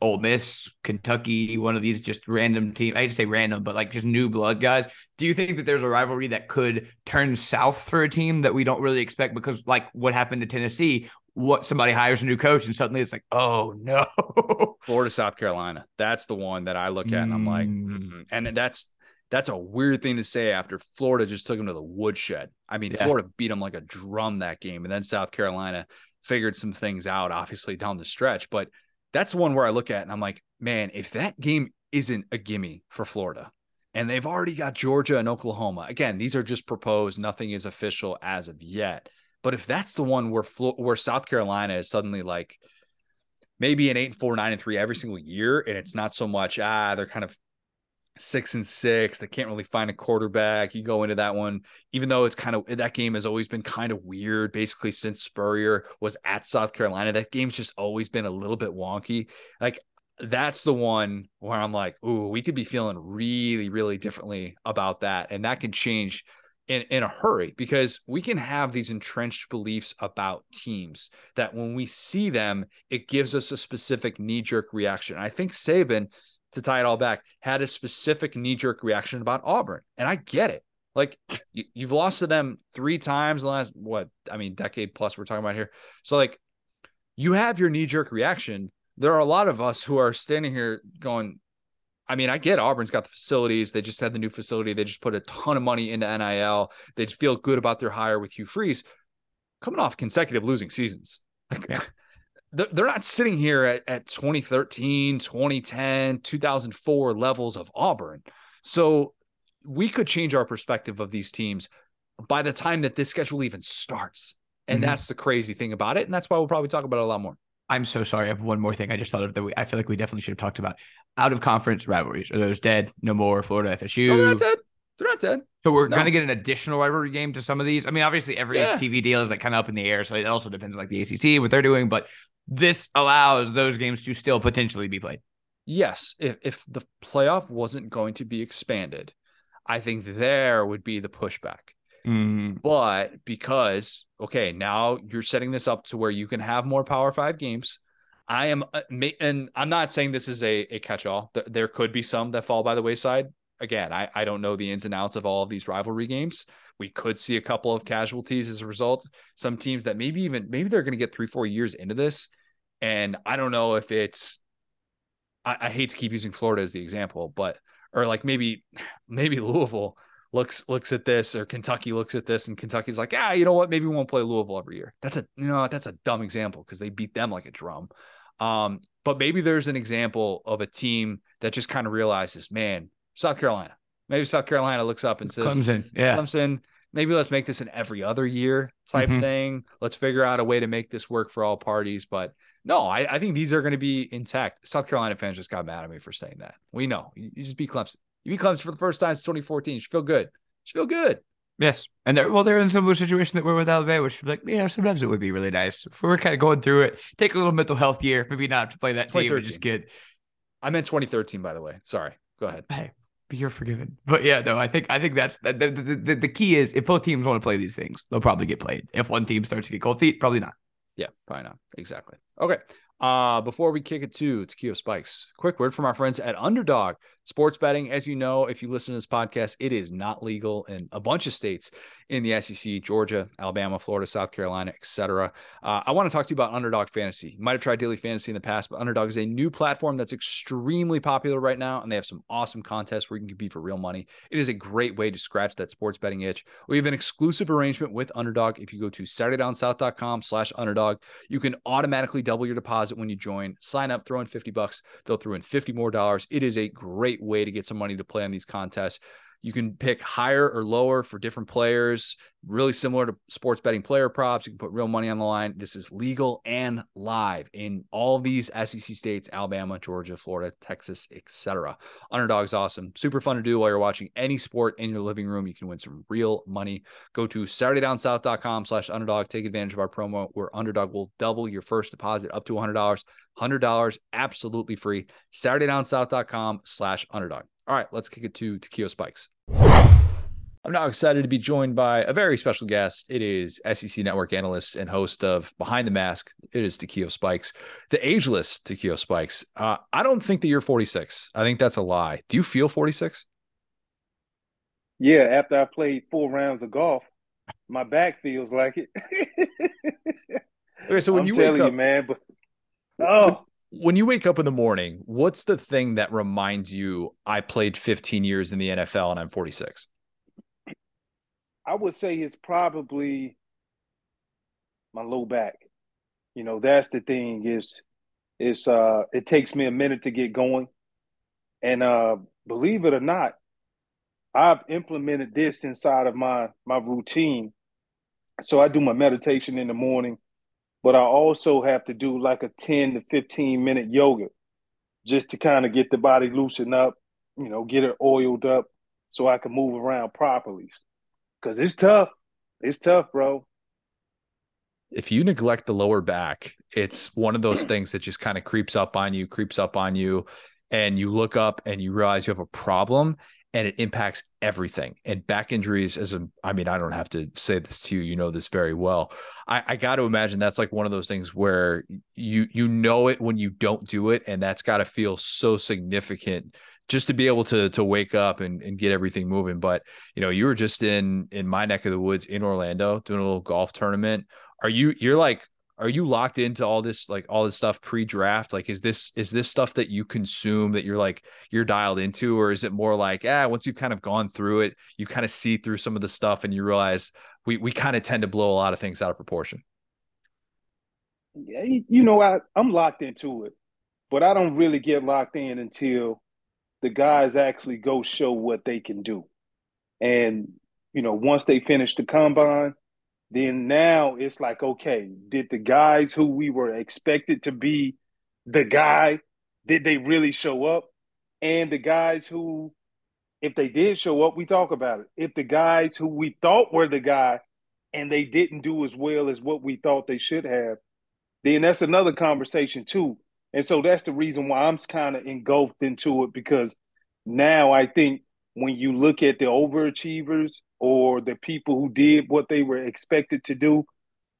Ole Miss, Kentucky, one of these just random teams. I hate to say random, but like just new blood guys. Do you think that there's a rivalry that could turn south for a team that we don't really expect? Because like what happened to Tennessee, what somebody hires a new coach and suddenly it's like, oh no. Florida, South Carolina. That's the one that I look at and I'm like, mm. and that's that's a weird thing to say after Florida just took them to the woodshed. I mean, yeah. Florida beat them like a drum that game, and then South Carolina figured some things out, obviously down the stretch. But that's the one where I look at and I'm like, man, if that game isn't a gimme for Florida, and they've already got Georgia and Oklahoma. Again, these are just proposed; nothing is official as of yet. But if that's the one where where South Carolina is suddenly like maybe an eight and four, nine and three every single year, and it's not so much ah they're kind of six and six. They can't really find a quarterback. You go into that one, even though it's kind of that game has always been kind of weird. Basically, since Spurrier was at South Carolina, that game's just always been a little bit wonky. Like that's the one where I'm like, ooh, we could be feeling really, really differently about that, and that can change. In, in a hurry because we can have these entrenched beliefs about teams that when we see them, it gives us a specific knee jerk reaction. I think Saban to tie it all back, had a specific knee jerk reaction about Auburn. And I get it. Like you, have lost to them three times in the last, what, I mean, decade plus we're talking about here. So, like, you have your knee jerk reaction. There are a lot of us who are standing here going, I mean, I get Auburn's got the facilities. They just had the new facility. They just put a ton of money into NIL. They feel good about their hire with Hugh Freeze coming off consecutive losing seasons. Like, yeah they're not sitting here at, at 2013, 2010, 2004 levels of Auburn. So we could change our perspective of these teams by the time that this schedule even starts. And mm-hmm. that's the crazy thing about it. And that's why we'll probably talk about it a lot more. I'm so sorry. I have one more thing I just thought of that we, I feel like we definitely should have talked about. Out of conference rivalries. Are those dead? No more. Florida FSU. No, they're not dead. They're not dead. So we're no. gonna get an additional rivalry game to some of these. I mean, obviously every yeah. TV deal is like kind of up in the air, so it also depends on like the ACC what they're doing. But this allows those games to still potentially be played. Yes, if if the playoff wasn't going to be expanded, I think there would be the pushback. Mm. But because okay, now you're setting this up to where you can have more Power Five games. I am, uh, and I'm not saying this is a, a catch all. There could be some that fall by the wayside. Again, I, I don't know the ins and outs of all of these rivalry games. We could see a couple of casualties as a result. Some teams that maybe even maybe they're going to get three, four years into this. And I don't know if it's I, I hate to keep using Florida as the example, but or like maybe maybe Louisville looks looks at this or Kentucky looks at this and Kentucky's like, ah, you know what? Maybe we won't play Louisville every year. That's a you know that's a dumb example because they beat them like a drum. Um, but maybe there's an example of a team that just kind of realizes, man, South Carolina, Maybe South Carolina looks up and says, Clemson, yeah, Clemson. Maybe let's make this an every other year type mm-hmm. thing. Let's figure out a way to make this work for all parties. But no, I, I think these are going to be intact. South Carolina fans just got mad at me for saying that. We know you, you just beat Clemson. You beat Clemson for the first time since 2014. You should feel good. You should feel good. Yes, and they're well, they're in a similar situation that we're with Alabama, which like, you know, sometimes it would be really nice if we're kind of going through it. Take a little mental health year, maybe not to play that team, and just get. I meant 2013, by the way. Sorry. Go ahead. Hey, you're forgiven. But yeah, no, I think I think that's the, the the, the key is if both teams want to play these things, they'll probably get played. If one team starts to get cold feet, probably not. Yeah, probably not. Exactly. Okay. Uh, before we kick it to Takeo Spikes, quick word from our friends at Underdog Sports betting. As you know, if you listen to this podcast, it is not legal in a bunch of states in the SEC Georgia, Alabama, Florida, South Carolina, etc. Uh, I want to talk to you about Underdog Fantasy. You might have tried Daily Fantasy in the past, but Underdog is a new platform that's extremely popular right now, and they have some awesome contests where you can compete for real money. It is a great way to scratch that sports betting itch. We have an exclusive arrangement with Underdog. If you go to SaturdayDownSouth.com slash underdog, you can automatically double your deposit when you join. Sign up, throw in 50 bucks. They'll throw in 50 more dollars. It is a great way to get some money to play on these contests. You can pick higher or lower for different players, really similar to sports betting player props. You can put real money on the line. This is legal and live in all these SEC states Alabama, Georgia, Florida, Texas, etc. Underdog's awesome. Super fun to do while you're watching any sport in your living room. You can win some real money. Go to SaturdayDownSouth.com slash underdog. Take advantage of our promo where Underdog will double your first deposit up to $100. $100 absolutely free. SaturdayDownSouth.com slash underdog. All right, let's kick it to Takeo Spikes. I'm now excited to be joined by a very special guest. It is SEC Network analyst and host of Behind the Mask. It is Takeo Spikes, the ageless Takeo Spikes. Uh, I don't think that you're 46. I think that's a lie. Do you feel 46? Yeah, after I played four rounds of golf, my back feels like it. okay, so when I'm you wake up, you, man, but oh, when you wake up in the morning, what's the thing that reminds you I played 15 years in the NFL and I'm 46? I would say it's probably my low back. You know, that's the thing is it's uh it takes me a minute to get going. And uh believe it or not, I've implemented this inside of my my routine. So I do my meditation in the morning, but I also have to do like a 10 to 15 minute yoga just to kind of get the body loosened up, you know, get it oiled up so I can move around properly because it's tough. It's tough, bro. If you neglect the lower back, it's one of those things that just kind of creeps up on you, creeps up on you, and you look up and you realize you have a problem and it impacts everything. And back injuries, as a, I mean, I don't have to say this to you, you know this very well. I, I got to imagine that's like one of those things where you you know it when you don't do it, and that's got to feel so significant just to be able to to wake up and, and get everything moving. But you know, you were just in in my neck of the woods in Orlando doing a little golf tournament. Are you you're like are you locked into all this like all this stuff pre-draft like is this is this stuff that you consume that you're like you're dialed into or is it more like ah once you've kind of gone through it you kind of see through some of the stuff and you realize we we kind of tend to blow a lot of things out of proportion yeah you know I, i'm locked into it but i don't really get locked in until the guys actually go show what they can do. And, you know, once they finish the combine, then now it's like, okay, did the guys who we were expected to be the guy, did they really show up? And the guys who, if they did show up, we talk about it. If the guys who we thought were the guy and they didn't do as well as what we thought they should have, then that's another conversation too. And so that's the reason why I'm kind of engulfed into it because now I think when you look at the overachievers or the people who did what they were expected to do,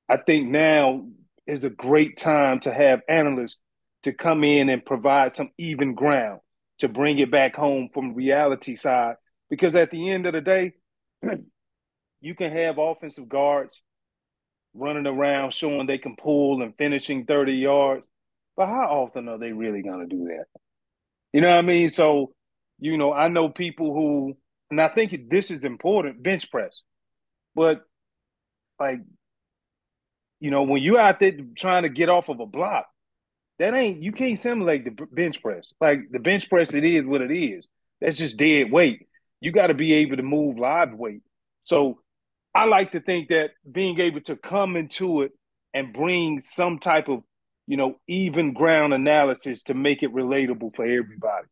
I think now is a great time to have analysts to come in and provide some even ground to bring it back home from reality side. Because at the end of the day, you can have offensive guards running around showing they can pull and finishing 30 yards. But how often are they really going to do that? You know what I mean? So, you know, I know people who, and I think this is important bench press, but like, you know, when you're out there trying to get off of a block, that ain't, you can't simulate the bench press. Like the bench press, it is what it is. That's just dead weight. You got to be able to move live weight. So I like to think that being able to come into it and bring some type of you know, even ground analysis to make it relatable for everybody.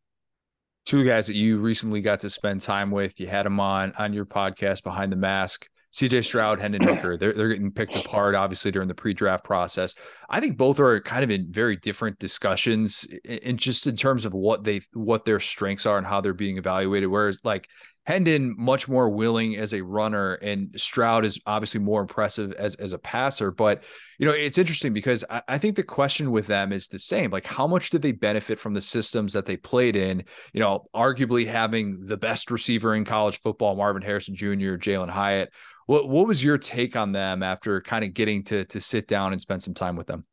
Two guys that you recently got to spend time with, you had them on on your podcast behind the mask. CJ Stroud, Hendon Hooker, they're, they're getting picked apart, obviously, during the pre draft process. I think both are kind of in very different discussions and just in terms of what they, what their strengths are and how they're being evaluated. Whereas, like, Hendon much more willing as a runner, and Stroud is obviously more impressive as as a passer. But you know, it's interesting because I, I, think the question with them is the same: like, how much did they benefit from the systems that they played in? You know, arguably having the best receiver in college football, Marvin Harrison Jr., Jalin Hyatt. What what was your take on them after kind of getting to to sit down and spend some time with them?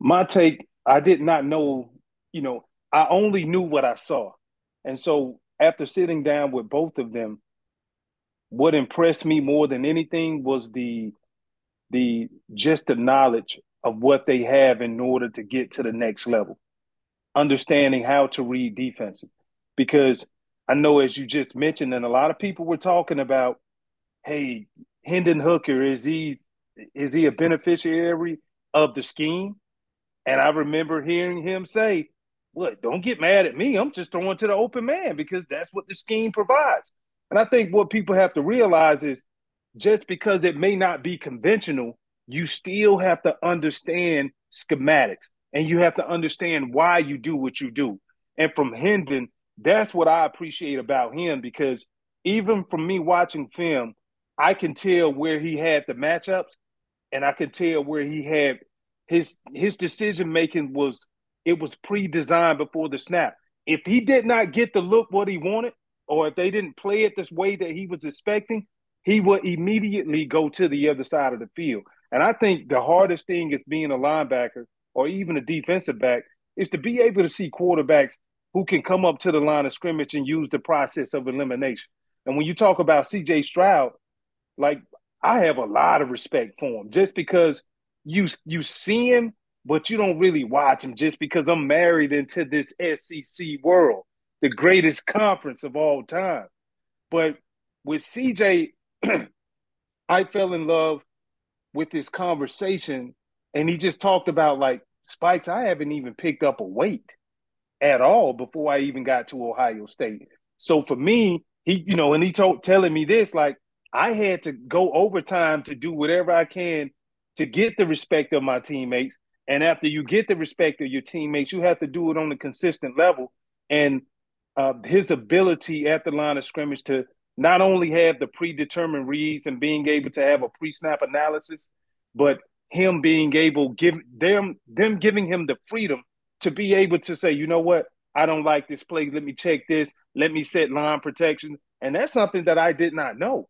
My take, I did not know. You know, I only knew what I saw, and so after sitting down with both of them, what impressed me more than anything was the the just the knowledge of what they have in order to get to the next level. Understanding how to read defenses. Because I know as you just mentioned, and a lot of people were talking about, hey, Hendon Hooker, is he is he a beneficiary of the scheme? And I remember hearing him say, what? Don't get mad at me. I'm just throwing to the open man because that's what the scheme provides. And I think what people have to realize is just because it may not be conventional, you still have to understand schematics and you have to understand why you do what you do. And from Hendon, that's what I appreciate about him because even from me watching film, I can tell where he had the matchups, and I can tell where he had his his decision making was it was pre-designed before the snap. If he did not get the look what he wanted, or if they didn't play it this way that he was expecting, he would immediately go to the other side of the field. And I think the hardest thing is being a linebacker or even a defensive back is to be able to see quarterbacks who can come up to the line of scrimmage and use the process of elimination. And when you talk about CJ Stroud, like I have a lot of respect for him just because you you see him, but you don't really watch him just because I'm married into this SEC world, the greatest conference of all time. But with CJ, I fell in love with this conversation, and he just talked about like spikes. I haven't even picked up a weight at all before I even got to Ohio State. So for me, he, you know, and he told telling me this, like I had to go overtime to do whatever I can to get the respect of my teammates. And after you get the respect of your teammates, you have to do it on a consistent level. And uh, his ability at the line of scrimmage to not only have the predetermined reads and being able to have a pre-snap analysis, but him being able give them them giving him the freedom to be able to say, you know what, I don't like this play. Let me check this. Let me set line protection. And that's something that I did not know.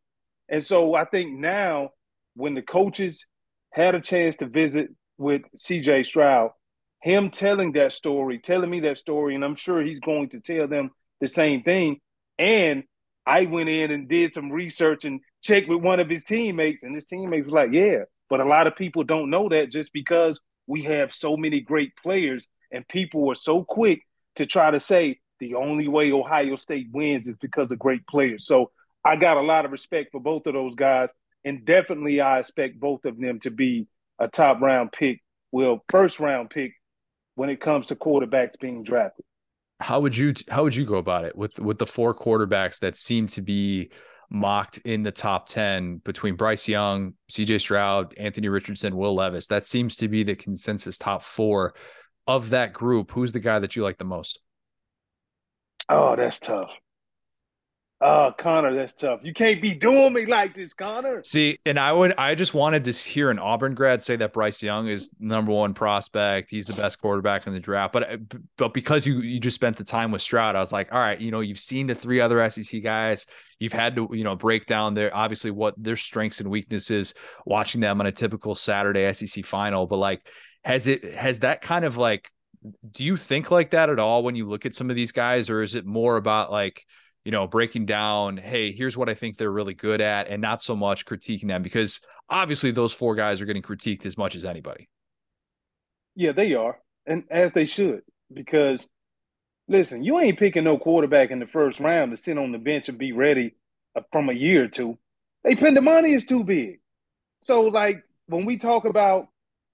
And so I think now when the coaches had a chance to visit with CJ Stroud, him telling that story, telling me that story, and I'm sure he's going to tell them the same thing. And I went in and did some research and checked with one of his teammates, and his teammates was like, "Yeah," but a lot of people don't know that just because we have so many great players, and people are so quick to try to say the only way Ohio State wins is because of great players. So I got a lot of respect for both of those guys, and definitely I expect both of them to be a top round pick, well, first round pick when it comes to quarterbacks being drafted how would you how would you go about it with with the four quarterbacks that seem to be mocked in the top 10 between Bryce Young, CJ Stroud, Anthony Richardson, Will Levis. That seems to be the consensus top 4 of that group. Who's the guy that you like the most? Oh, that's tough. Oh, Connor, that's tough. You can't be doing me like this, Connor. See, and I would, I just wanted to hear an Auburn grad say that Bryce Young is number one prospect. He's the best quarterback in the draft. But, but because you you just spent the time with Stroud, I was like, all right, you know, you've seen the three other SEC guys. You've had to, you know, break down their obviously what their strengths and weaknesses. Watching them on a typical Saturday SEC final, but like, has it has that kind of like, do you think like that at all when you look at some of these guys, or is it more about like? You know, breaking down, hey, here's what I think they're really good at, and not so much critiquing them because obviously those four guys are getting critiqued as much as anybody. Yeah, they are, and as they should, because listen, you ain't picking no quarterback in the first round to sit on the bench and be ready uh, from a year or two. They pin the money is too big. So, like when we talk about,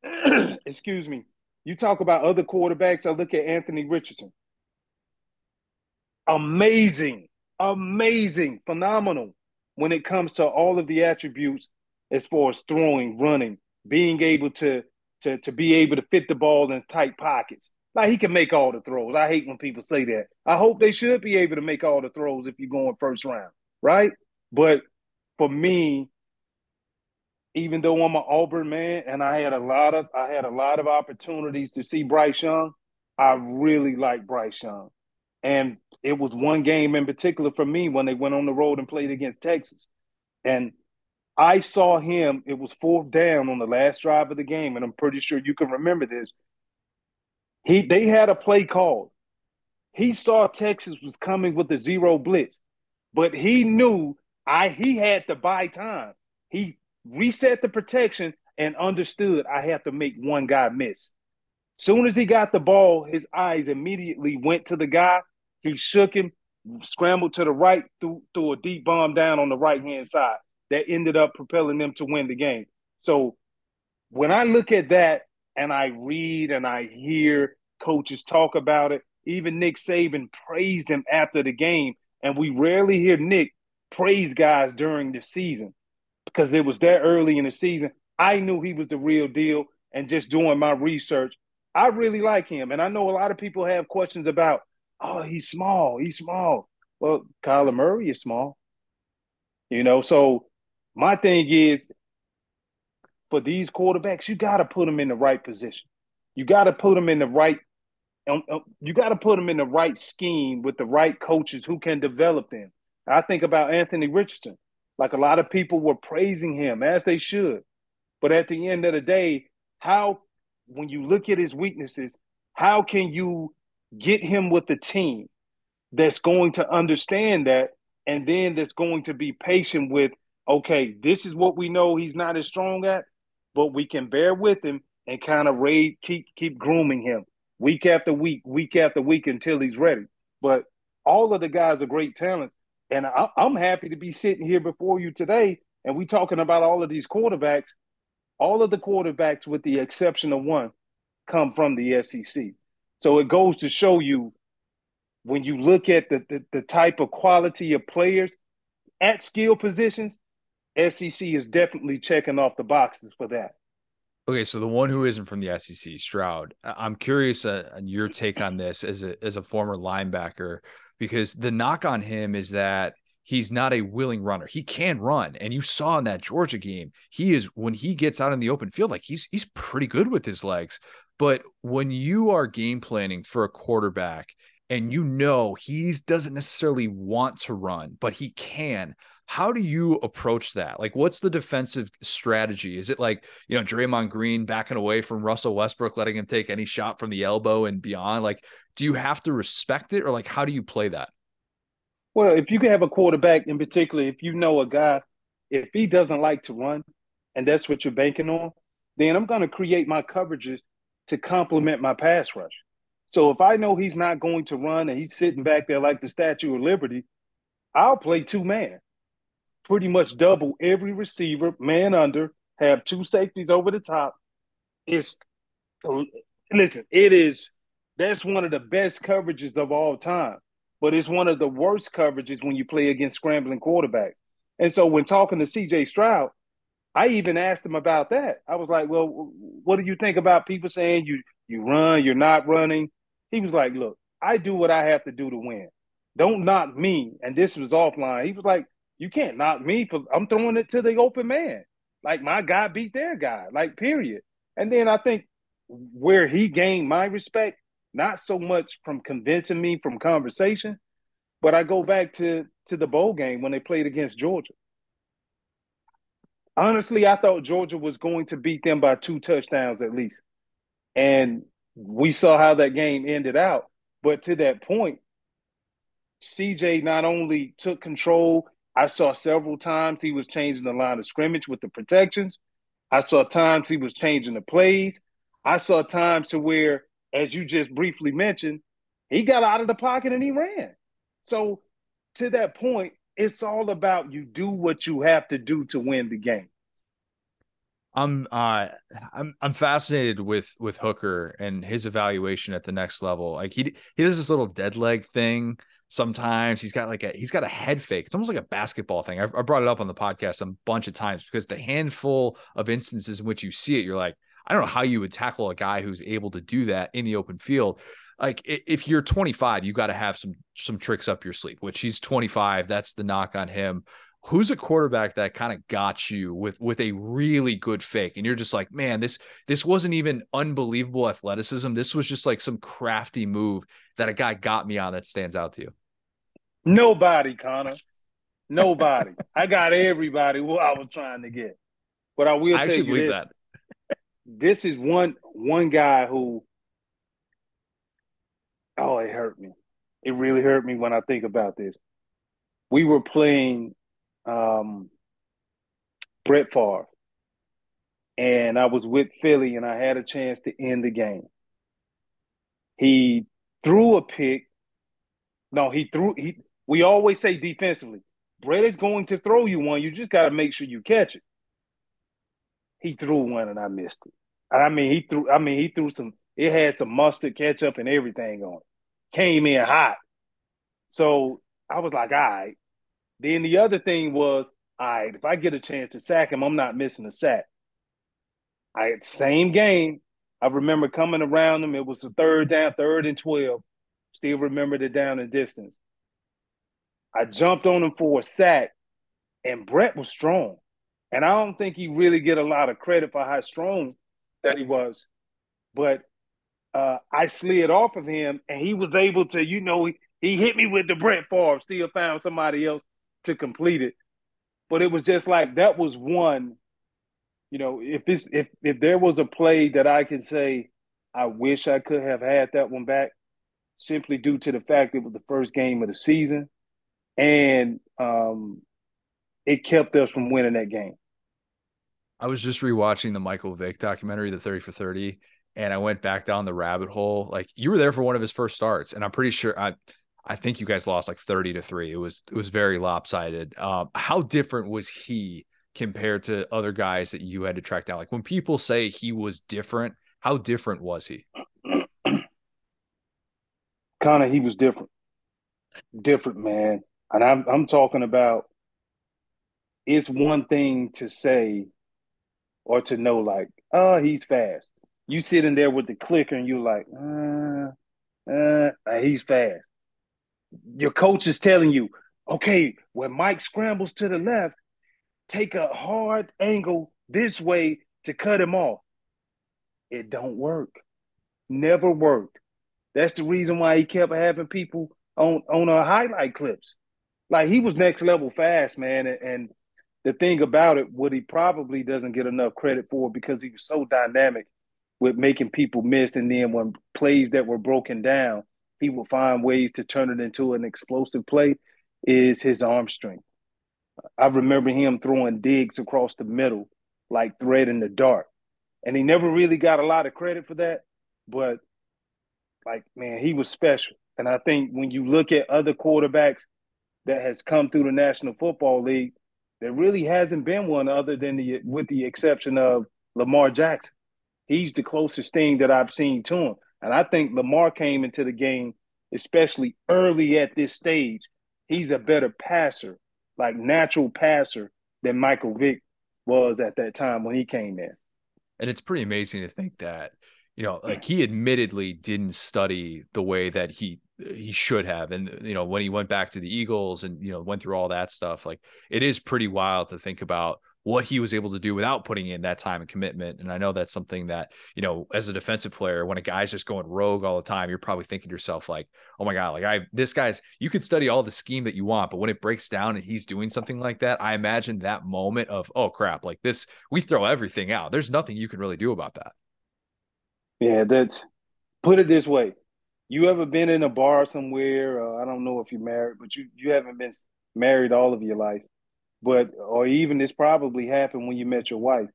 excuse me, you talk about other quarterbacks. I look at Anthony Richardson. Amazing amazing, phenomenal when it comes to all of the attributes as far as throwing, running, being able to to to be able to fit the ball in tight pockets. Like he can make all the throws. I hate when people say that. I hope they should be able to make all the throws if you're going first round, right? But for me, even though I'm an Auburn man and I had a lot of I had a lot of opportunities to see Bryce Young, I really like Bryce Young. And it was one game in particular for me when they went on the road and played against Texas. And I saw him, it was fourth down on the last drive of the game, and I'm pretty sure you can remember this. He they had a play called. He saw Texas was coming with a zero blitz, but he knew I he had to buy time. He reset the protection and understood I have to make one guy miss. Soon as he got the ball, his eyes immediately went to the guy he shook him, scrambled to the right, threw, threw a deep bomb down on the right hand side that ended up propelling them to win the game. So when I look at that and I read and I hear coaches talk about it, even Nick Saban praised him after the game. And we rarely hear Nick praise guys during the season because it was that early in the season. I knew he was the real deal. And just doing my research, I really like him. And I know a lot of people have questions about oh, he's small, he's small. Well, Kyler Murray is small. You know, so my thing is for these quarterbacks, you got to put them in the right position. You got to put them in the right. Um, um, you got to put them in the right scheme with the right coaches who can develop them. I think about Anthony Richardson. Like a lot of people were praising him, as they should. But at the end of the day, how, when you look at his weaknesses, how can you get him with the team that's going to understand that and then that's going to be patient with, okay, this is what we know he's not as strong at, but we can bear with him and kind of raid, keep keep grooming him week after week, week after week until he's ready. But all of the guys are great talents. And I, am happy to be sitting here before you today and we talking about all of these quarterbacks. All of the quarterbacks, with the exception of one, come from the SEC. So it goes to show you when you look at the, the, the type of quality of players at skill positions, SEC is definitely checking off the boxes for that. Okay, so the one who isn't from the SEC, Stroud. I'm curious uh, on your take on this as a as a former linebacker because the knock on him is that he's not a willing runner. He can run, and you saw in that Georgia game, he is when he gets out in the open field, like he's he's pretty good with his legs. But when you are game planning for a quarterback and you know he doesn't necessarily want to run, but he can, how do you approach that? Like, what's the defensive strategy? Is it like, you know, Draymond Green backing away from Russell Westbrook, letting him take any shot from the elbow and beyond? Like, do you have to respect it or like, how do you play that? Well, if you can have a quarterback in particular, if you know a guy, if he doesn't like to run and that's what you're banking on, then I'm going to create my coverages to complement my pass rush. So if I know he's not going to run and he's sitting back there like the Statue of Liberty, I'll play two man pretty much double every receiver, man under, have two safeties over the top. It's listen, it is that's one of the best coverages of all time, but it's one of the worst coverages when you play against scrambling quarterbacks. And so when talking to CJ Stroud, I even asked him about that. I was like, "Well, what do you think about people saying you you run, you're not running?" He was like, "Look, I do what I have to do to win. Don't knock me." And this was offline. He was like, you can't knock me for I'm throwing it to the open man. Like my guy beat their guy, like period. And then I think where he gained my respect, not so much from convincing me from conversation, but I go back to to the bowl game when they played against Georgia. Honestly, I thought Georgia was going to beat them by two touchdowns at least. And we saw how that game ended out. But to that point, CJ not only took control, I saw several times he was changing the line of scrimmage with the protections. I saw times he was changing the plays. I saw times to where, as you just briefly mentioned, he got out of the pocket and he ran. So to that point, it's all about you do what you have to do to win the game. I'm uh I'm I'm fascinated with with Hooker and his evaluation at the next level. Like he he does this little dead leg thing sometimes he's got like a he's got a head fake it's almost like a basketball thing I, I, brought it up on the podcast a bunch of times because the handful of instances in which you see it you're like i don't know how you would tackle a guy who's able to do that in the open field like if you're 25 you got to have some some tricks up your sleeve which he's 25 that's the knock on him who's a quarterback that kind of got you with with a really good fake and you're just like man this this wasn't even unbelievable athleticism this was just like some crafty move that a guy got me on that stands out to you? Nobody, Connor. Nobody. I got everybody who I was trying to get. But I will I tell you this. That. this is one one guy who oh, it hurt me. It really hurt me when I think about this. We were playing um, Brett Favre, and I was with Philly, and I had a chance to end the game. He threw a pick. No, he threw he we always say defensively, Brett is going to throw you one. You just got to make sure you catch it. He threw one and I missed it. I mean, he threw I mean, he threw some it had some mustard, ketchup, and everything on it. Came in hot. So I was like, all right. Then the other thing was, all right, if I get a chance to sack him, I'm not missing a sack. I had same game. I remember coming around him. It was a third down, third and 12. Still remember the down and distance. I jumped on him for a sack. and Brett was strong. And I don't think he really get a lot of credit for how strong that he was. But uh, I slid off of him, and he was able to, you know, he, he hit me with the Brett Favre, still found somebody else to complete it. But it was just like that was one, you know, if this if if there was a play that I can say, I wish I could have had that one back, simply due to the fact it was the first game of the season, and um, it kept us from winning that game. I was just rewatching the Michael Vick documentary, the 30 for 30, and I went back down the rabbit hole. Like you were there for one of his first starts, and I'm pretty sure I I think you guys lost like 30 to 3. It was it was very lopsided. Um, how different was he compared to other guys that you had to track down? Like when people say he was different, how different was he? Connor, he was different. Different, man. And I'm I'm talking about it's one thing to say or to know like, oh, he's fast. You sitting there with the clicker and you're like, uh, uh, he's fast. Your coach is telling you, okay, when Mike scrambles to the left, take a hard angle this way to cut him off. It don't work. Never worked. That's the reason why he kept having people on on our highlight clips. Like he was next level fast, man, and, and the thing about it, what he probably doesn't get enough credit for because he was so dynamic with making people miss. And then when plays that were broken down, he would find ways to turn it into an explosive play, is his arm strength. I remember him throwing digs across the middle like thread in the dark. And he never really got a lot of credit for that. But like, man, he was special. And I think when you look at other quarterbacks that has come through the National Football League, there really hasn't been one other than the with the exception of Lamar Jackson. He's the closest thing that I've seen to him. And I think Lamar came into the game, especially early at this stage. He's a better passer, like natural passer than Michael Vick was at that time when he came in. And it's pretty amazing to think that, you know, like he admittedly didn't study the way that he he should have and you know when he went back to the eagles and you know went through all that stuff like it is pretty wild to think about what he was able to do without putting in that time and commitment. And i know that's something that you know as a defensive player when a guy's just going rogue all the time you're probably thinking to yourself like oh my god like i this guy's you could study all the scheme that you want but when it breaks down and he's doing something like that i imagine that moment of oh crap like this we throw everything out. There's nothing you can really do about that. Yeah that's put it this way. You ever been in a bar somewhere? Uh, I don't know if you're married, but you you haven't been married all of your life, but or even this probably happened when you met your wife,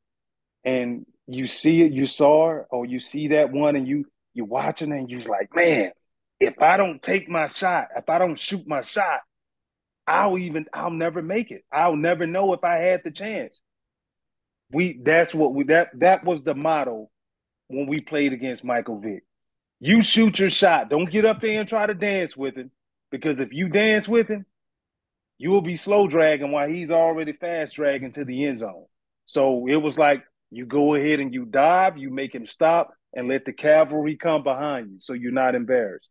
and you see it, you saw her, or you see that one, and you you're watching, and you're like, man, if I don't take my shot, if I don't shoot my shot, I'll even I'll never make it. I'll never know if I had the chance. We that's what we that that was the motto when we played against Michael Vick. You shoot your shot. Don't get up there and try to dance with him because if you dance with him, you will be slow dragging while he's already fast dragging to the end zone. So it was like you go ahead and you dive, you make him stop, and let the cavalry come behind you so you're not embarrassed.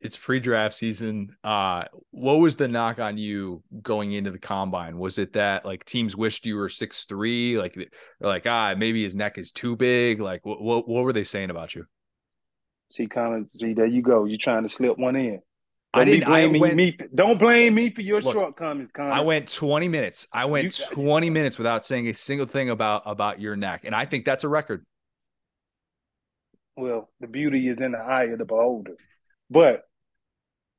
It's pre-draft season. Uh, what was the knock on you going into the combine? Was it that like teams wished you were six three, like like ah maybe his neck is too big? Like what what, what were they saying about you? See, Connor, see, there you go. You're trying to slip one in. Don't I didn't. I went, me, don't blame me for your look, shortcomings, Connor. I went 20 minutes. I went you, 20 minutes without saying a single thing about about your neck, and I think that's a record. Well, the beauty is in the eye of the beholder, but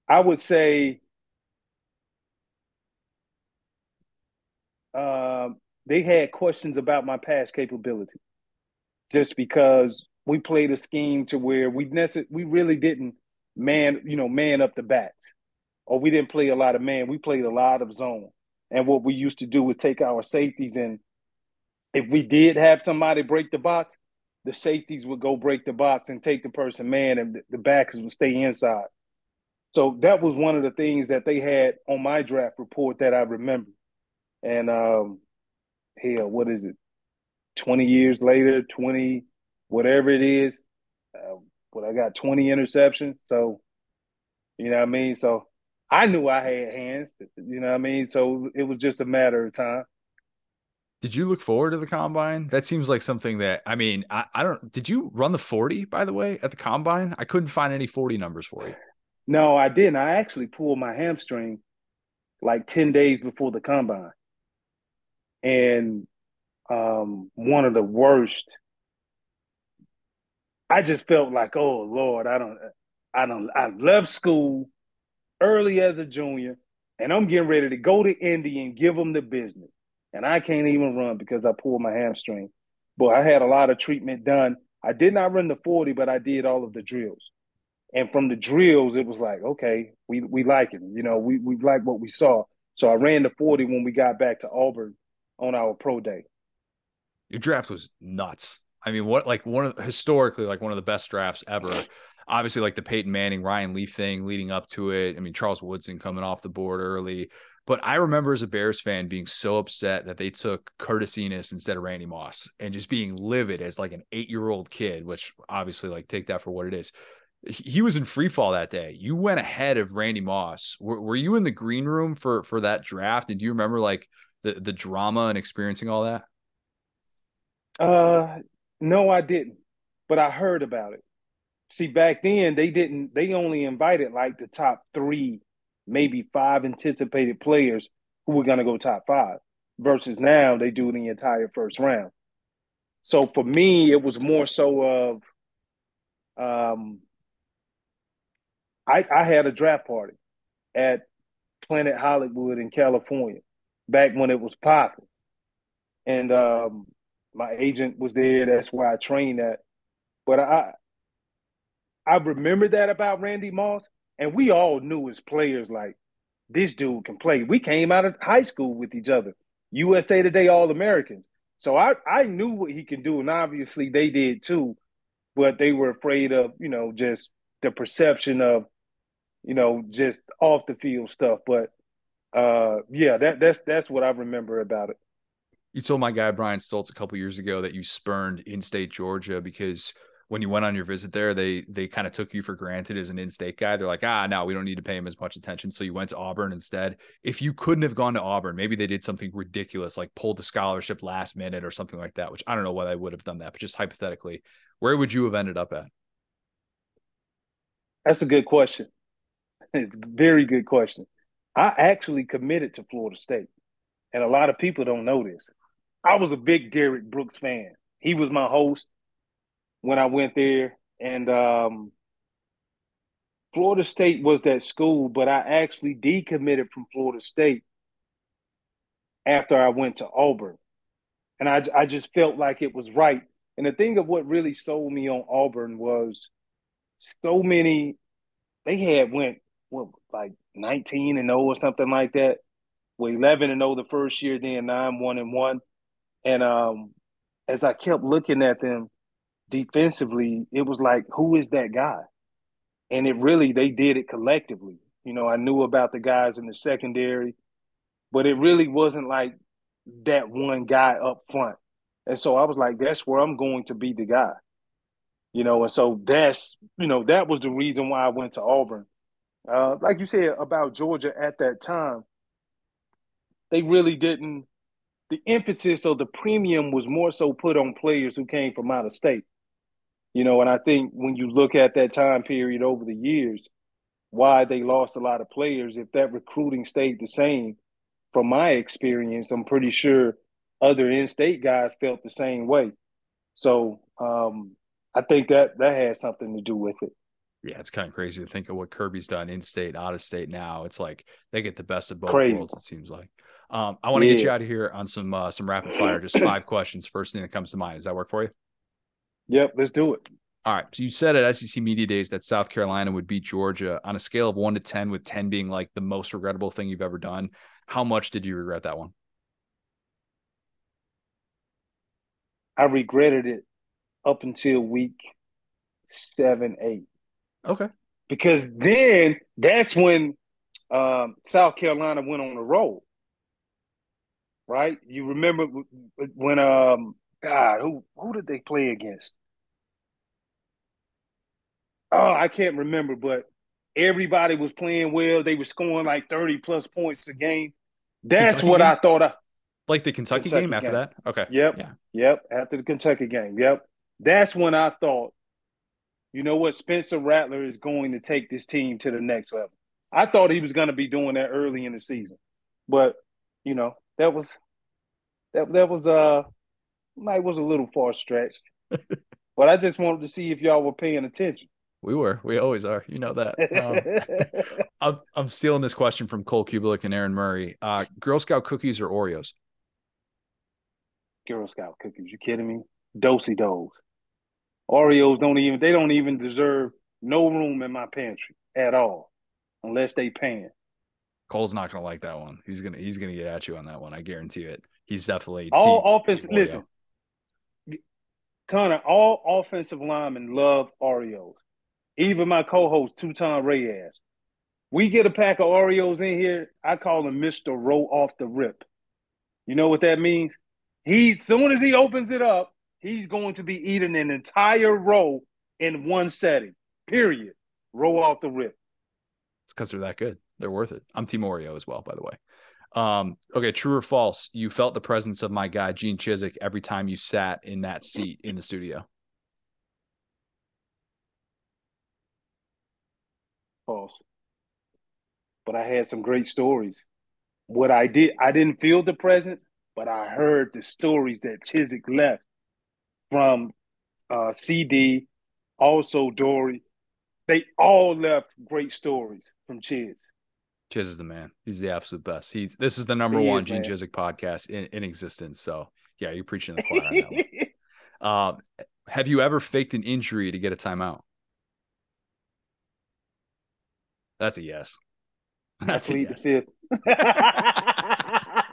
I would say uh, they had questions about my past capability, just because we played a scheme to where we necess- we really didn't man, you know, man up the backs. Or we didn't play a lot of man. We played a lot of zone. And what we used to do was take our safeties and if we did have somebody break the box, the safeties would go break the box and take the person man and the backers would stay inside. So that was one of the things that they had on my draft report that I remember. And um hell, what is it? 20 years later, 20 whatever it is. Uh, but I got 20 interceptions. So, you know what I mean? So I knew I had hands. You know what I mean? So it was just a matter of time. Did you look forward to the combine? That seems like something that I mean, I, I don't did you run the 40 by the way at the combine? I couldn't find any 40 numbers for you. No, I didn't. I actually pulled my hamstring like 10 days before the combine. And um, one of the worst. I just felt like, oh Lord, I don't I don't I left school early as a junior, and I'm getting ready to go to Indy and give them the business and I can't even run because I pulled my hamstring. But I had a lot of treatment done. I did not run the 40, but I did all of the drills. And from the drills, it was like, okay, we we like it. You know, we we like what we saw. So I ran the 40 when we got back to Auburn on our pro day. Your draft was nuts. I mean, what like one of historically like one of the best drafts ever. Obviously, like the Peyton Manning, Ryan Leaf thing leading up to it. I mean, Charles Woodson coming off the board early. But I remember as a Bears fan being so upset that they took Curtis Enis instead of Randy Moss and just being livid as like an eight year old kid, which obviously like take that for what it is. He was in free fall that day. You went ahead of Randy Moss. Were, were you in the green room for for that draft? And do you remember like the the drama and experiencing all that? Uh, no, I didn't, but I heard about it. See, back then they didn't. They only invited like the top three maybe five anticipated players who were going to go top five versus now they do the entire first round. So for me, it was more so of um, I, I had a draft party at Planet Hollywood in California back when it was popping. And um, my agent was there. That's where I trained at. But I I remember that about Randy Moss. And we all knew as players, like, this dude can play. We came out of high school with each other, USA Today All Americans. So I, I knew what he can do, and obviously they did too, but they were afraid of, you know, just the perception of, you know, just off the field stuff. But uh, yeah, that that's that's what I remember about it. You told my guy Brian Stoltz a couple years ago that you spurned in-state Georgia because when you went on your visit there, they they kind of took you for granted as an in-state guy. They're like, ah, no, we don't need to pay him as much attention. So you went to Auburn instead. If you couldn't have gone to Auburn, maybe they did something ridiculous, like pulled the scholarship last minute or something like that. Which I don't know why they would have done that, but just hypothetically, where would you have ended up at? That's a good question. It's a very good question. I actually committed to Florida State, and a lot of people don't know this. I was a big Derrick Brooks fan. He was my host when I went there. And um, Florida State was that school, but I actually decommitted from Florida State after I went to Auburn. And I, I just felt like it was right. And the thing of what really sold me on Auburn was so many, they had went, what, like 19 and 0 or something like that. Well, 11 and 0 the first year, then 9 1 and 1. And um, as I kept looking at them, defensively, it was like, who is that guy? And it really, they did it collectively. You know, I knew about the guys in the secondary, but it really wasn't like that one guy up front. And so I was like, that's where I'm going to be the guy. You know, and so that's, you know, that was the reason why I went to Auburn. Uh, like you said about Georgia at that time, they really didn't, the emphasis or the premium was more so put on players who came from out of state. You know, and I think when you look at that time period over the years, why they lost a lot of players, if that recruiting stayed the same, from my experience, I'm pretty sure other in-state guys felt the same way. So um, I think that that has something to do with it. Yeah, it's kind of crazy to think of what Kirby's done in state, out of state now. It's like they get the best of both crazy. worlds, it seems like. Um, I want to yeah. get you out of here on some uh, some rapid fire, just five questions. First thing that comes to mind. Does that work for you? Yep, let's do it. All right. So you said at SEC Media Days that South Carolina would beat Georgia on a scale of one to 10, with 10 being like the most regrettable thing you've ever done. How much did you regret that one? I regretted it up until week seven, eight. Okay. Because then that's when um, South Carolina went on the roll. Right? You remember when um God, who who did they play against? Oh, I can't remember, but everybody was playing well. They were scoring like 30 plus points a game. That's Kentucky what game? I thought. I, Like the Kentucky, Kentucky game after game. that? Okay. Yep. Yeah. Yep. After the Kentucky game. Yep. That's when I thought, you know what, Spencer Rattler is going to take this team to the next level. I thought he was going to be doing that early in the season, but you know that was that that was uh might was a little far stretched. but I just wanted to see if y'all were paying attention. We were. We always are. You know that. Um, I'm, I'm stealing this question from Cole Cubelic and Aaron Murray. Uh, Girl Scout cookies or Oreos? Girl Scout cookies. You kidding me? Do-si-dos. Oreos don't even they don't even deserve no room in my pantry at all, unless they paying. Cole's not gonna like that one. He's gonna he's gonna get at you on that one. I guarantee it. He's definitely All offense. Listen, Connor. All offensive linemen love Oreos. Even my co-host, two-time Reyes. We get a pack of Oreos in here. I call him Mister Roll off the rip. You know what that means? He, soon as he opens it up, he's going to be eating an entire row in one setting. Period. Roll off the rip. It's because they're that good. They're worth it. I'm Team Oreo as well, by the way. Um, okay, true or false? You felt the presence of my guy Gene Chizik every time you sat in that seat in the studio. False. But I had some great stories. What I did, I didn't feel the presence, but I heard the stories that Chizik left from uh, CD, also Dory. They all left great stories from Chiz. Chiz is the man. He's the absolute best. He's this is the number He one Gene man. Chizik podcast in, in existence. So yeah, you're preaching the choir on that one. Um, have you ever faked an injury to get a timeout? That's a yes. That's a yes.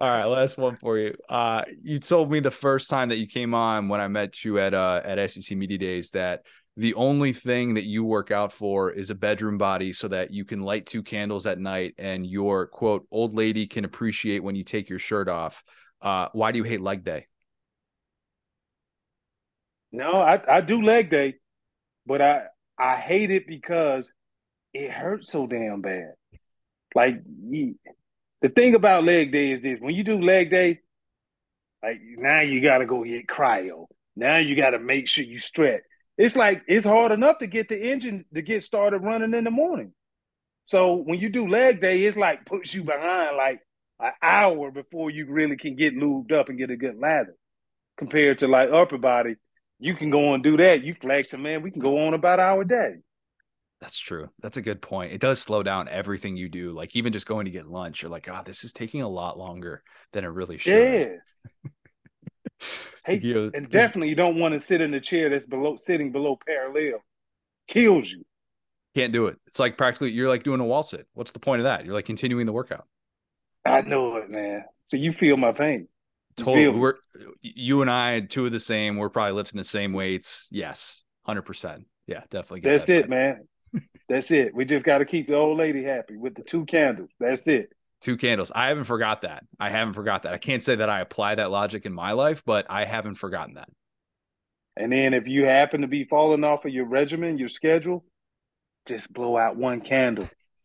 All right, last one for you. Uh, you told me the first time that you came on when I met you at uh at SEC Media Days that the only thing that you work out for is a bedroom body so that you can light two candles at night and your quote old lady can appreciate when you take your shirt off. Uh, why do you hate leg day? No, I, I do leg day, but I I hate it because it hurts so damn bad. Like the thing about leg day is this: when you do leg day, like now you got to go get cryo. Now you got to make sure you stretch. It's like it's hard enough to get the engine to get started running in the morning. So when you do leg day, it's like puts you behind like an hour before you really can get lubed up and get a good lather. Compared to like upper body, you can go and do that. You flex and man, we can go on about our day. That's true. That's a good point. It does slow down everything you do. Like even just going to get lunch, you're like, oh, this is taking a lot longer than it really should. Yeah. Hey, You and definitely you don't want to sit in a chair that's below sitting below parallel. Kills you. can't do it. It's like practically you're like doing a wall sit. What's the point of that? You're like continuing the workout. I know it, man. So you feel my pain. Totally. We're you and I, two of the same. We're probably lifting the same weights. Yes, hundred percent. Yeah, definitely. That's that it, man. That's it. We just got to keep the old lady happy with the two candles. That's it. Two candles. I haven't forgot that. I haven't forgot that. I can't say that I apply that logic in my life, but I haven't forgotten that. And then if you happen to be falling off of your regimen, your schedule, just blow out one candle.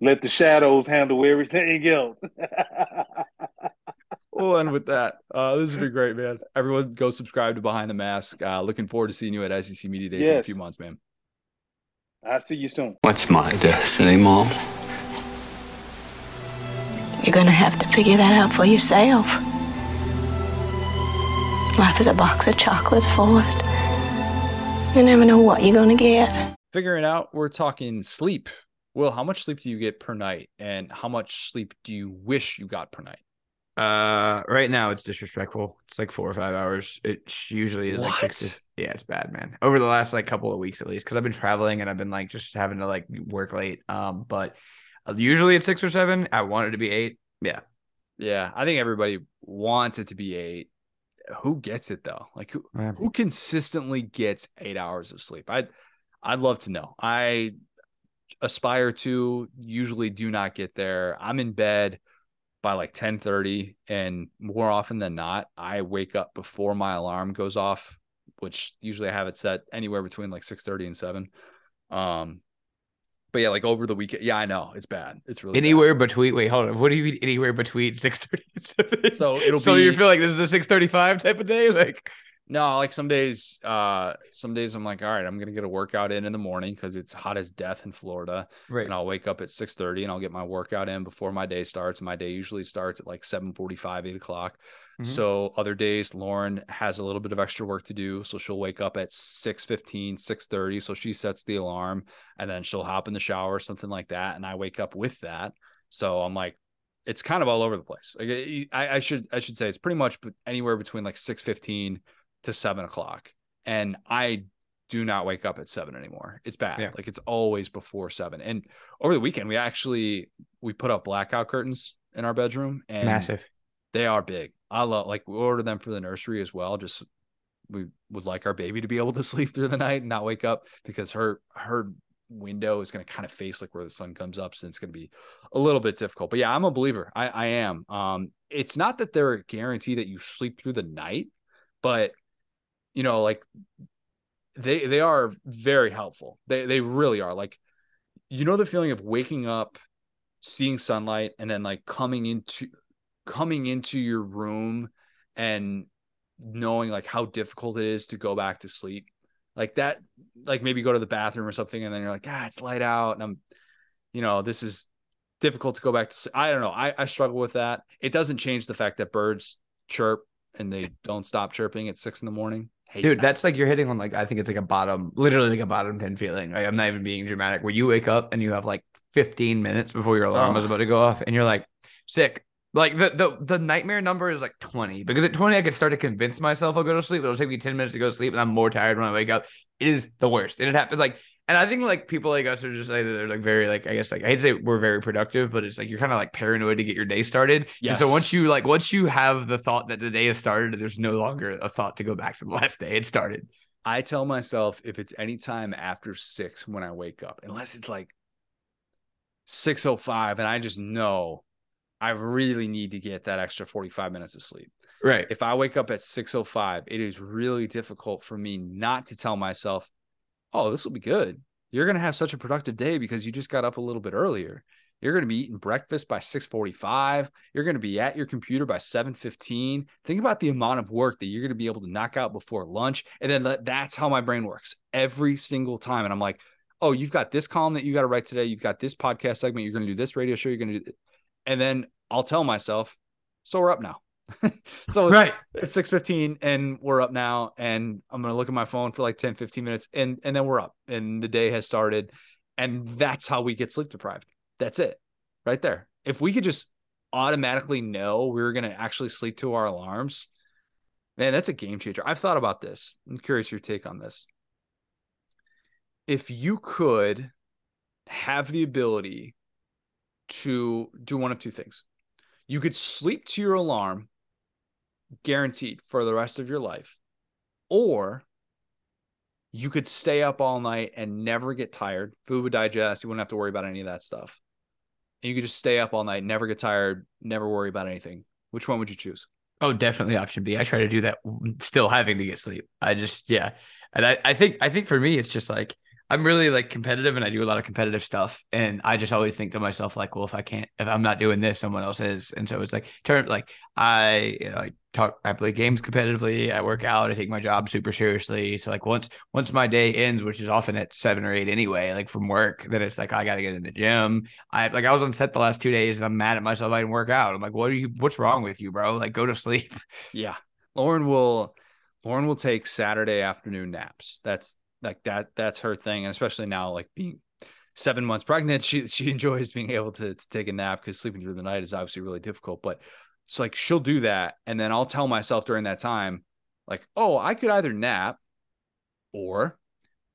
Let the shadows handle everything else. We'll end with that. Uh, this has been great, man. Everyone, go subscribe to Behind the Mask. Uh, looking forward to seeing you at SEC Media Days in a few months, man. I'll see you soon. What's my destiny, Mom? You're gonna have to figure that out for yourself. Life is a box of chocolates, Forrest. You never know what you're gonna get. Figuring out, we're talking sleep. Will, how much sleep do you get per night, and how much sleep do you wish you got per night? Uh, right now it's disrespectful. It's like four or five hours. It usually is like six. What? To, yeah, it's bad, man. Over the last like couple of weeks at least, because I've been traveling and I've been like just having to like work late. Um, but usually it's six or seven. I want it to be eight. Yeah, Yeah, I think everybody wants it to be eight. Who gets it though? Like who Yeah. who consistently gets eight hours of sleep? I'd I'd love to know. I aspire to, usually do not get there. I'm in bed by like 10 30, and more often than not, I wake up before my alarm goes off which usually I have it set anywhere between like 6:30 and 7. Um but yeah, like over the weekend. Yeah, I know. It's bad. It's really anywhere bad. between wait, hold on. What do you mean anywhere between 6:30 and 7? So it'll so be, you feel like this is a 6:35 type of day? Like no, like some days, uh, some days I'm like, all right, I'm gonna get a workout in in the morning because it's hot as death in Florida, right? And I'll wake up at 6:30 and I'll get my workout in before my day starts. My day usually starts at like 7:45, 8 o'clock. Mm-hmm. So other days, Lauren has a little bit of extra work to do, so she'll wake up at 6:15, 6:30. So she sets the alarm, and then she'll hop in the shower, or something like that, and I wake up with that. So I'm like, it's kind of all over the place. Like I, I should I should say it's pretty much anywhere between like 6:15 to seven o'clock. And I do not wake up at seven anymore. It's bad. Yeah. Like it's always before seven. And over the weekend, we actually we put up blackout curtains in our bedroom and massive. They are big. I love like we order them for the nursery as well. Just we would like our baby to be able to sleep through the night and not wake up because her her window is going to kind of face like where the sun comes up so it's going to be a little bit difficult but yeah i'm a believer i i am um it's not that they're a guarantee that you sleep through the night but you know, like they they are very helpful. They they really are. Like you know the feeling of waking up, seeing sunlight, and then like coming into coming into your room and knowing like how difficult it is to go back to sleep. Like that, like maybe go to the bathroom or something, and then you're like, ah, it's light out, and I'm, you know, this is difficult to go back to sleep. I don't know. I, I struggle with that. It doesn't change the fact that birds chirp and they don't stop chirping at six in the morning. Hate Dude, that. that's like you're hitting on like I think it's like a bottom, literally like a bottom ten feeling. Like I'm not even being dramatic. Where you wake up and you have like 15 minutes before your alarm oh. was about to go off, and you're like sick. Like the, the the nightmare number is like 20 because at 20 I could start to convince myself I'll go to sleep. It'll take me 10 minutes to go to sleep, and I'm more tired when I wake up. It is the worst, and it happens like and I think like people like us are just like they're like very like I guess like I hate to say we're very productive, but it's like you're kind of like paranoid to get your day started. Yes. And so once you like once you have the thought that the day has started, there's no longer a thought to go back to the last day. It started. I tell myself if it's any time after six when I wake up, unless it's like six oh five, and I just know I really need to get that extra 45 minutes of sleep. Right. If I wake up at 605, it is really difficult for me not to tell myself oh, this will be good. You're going to have such a productive day because you just got up a little bit earlier. You're going to be eating breakfast by 6:45. You're going to be at your computer by 7:15. Think about the amount of work that you're going to be able to knock out before lunch. And then that's how my brain works every single time. And I'm like, oh, you've got this column that you got to write today. You've got this podcast segment. You're going to do this radio show. You're going to do, and then I'll tell myself, so we're up now. so it's, right. it's 6.15 and we're up now and i'm going to look at my phone for like 10 15 minutes and and then we're up and the day has started and that's how we get sleep deprived. That's it right there. If we could just automatically know we are going to actually sleep to our alarms man that's a game changer. I've thought about this. I'm curious your take on this. If you could have the ability to do one of two things you could sleep to your alarm guaranteed for the rest of your life. Or you could stay up all night and never get tired. Food would digest. You wouldn't have to worry about any of that stuff. And you could just stay up all night, never get tired, never worry about anything. Which one would you choose? Oh, definitely option B. I try to do that still having to get sleep. I just, yeah. And I, I think, I think for me, it's just like, I'm really like competitive and I do a lot of competitive stuff. And I just always think to myself, like, well, if I can't, if I'm not doing this, someone else is. And so it's like, turn like I, you know, I talk, I play games competitively. I work out. I take my job super seriously. So like once, once my day ends, which is often at seven or eight anyway, like from work, then it's like, I got to get in the gym. I like, I was on set the last two days and I'm mad at myself. I didn't work out. I'm like, what are you, what's wrong with you, bro? Like go to sleep. Yeah. Lauren will, Lauren will take Saturday afternoon naps. That's like that that's her thing. And especially now like being seven months pregnant she she enjoys being able to, to take a nap because sleeping through the night is obviously really difficult. But it's like she'll do that. And then i'll tell myself during that time like oh i could either nap or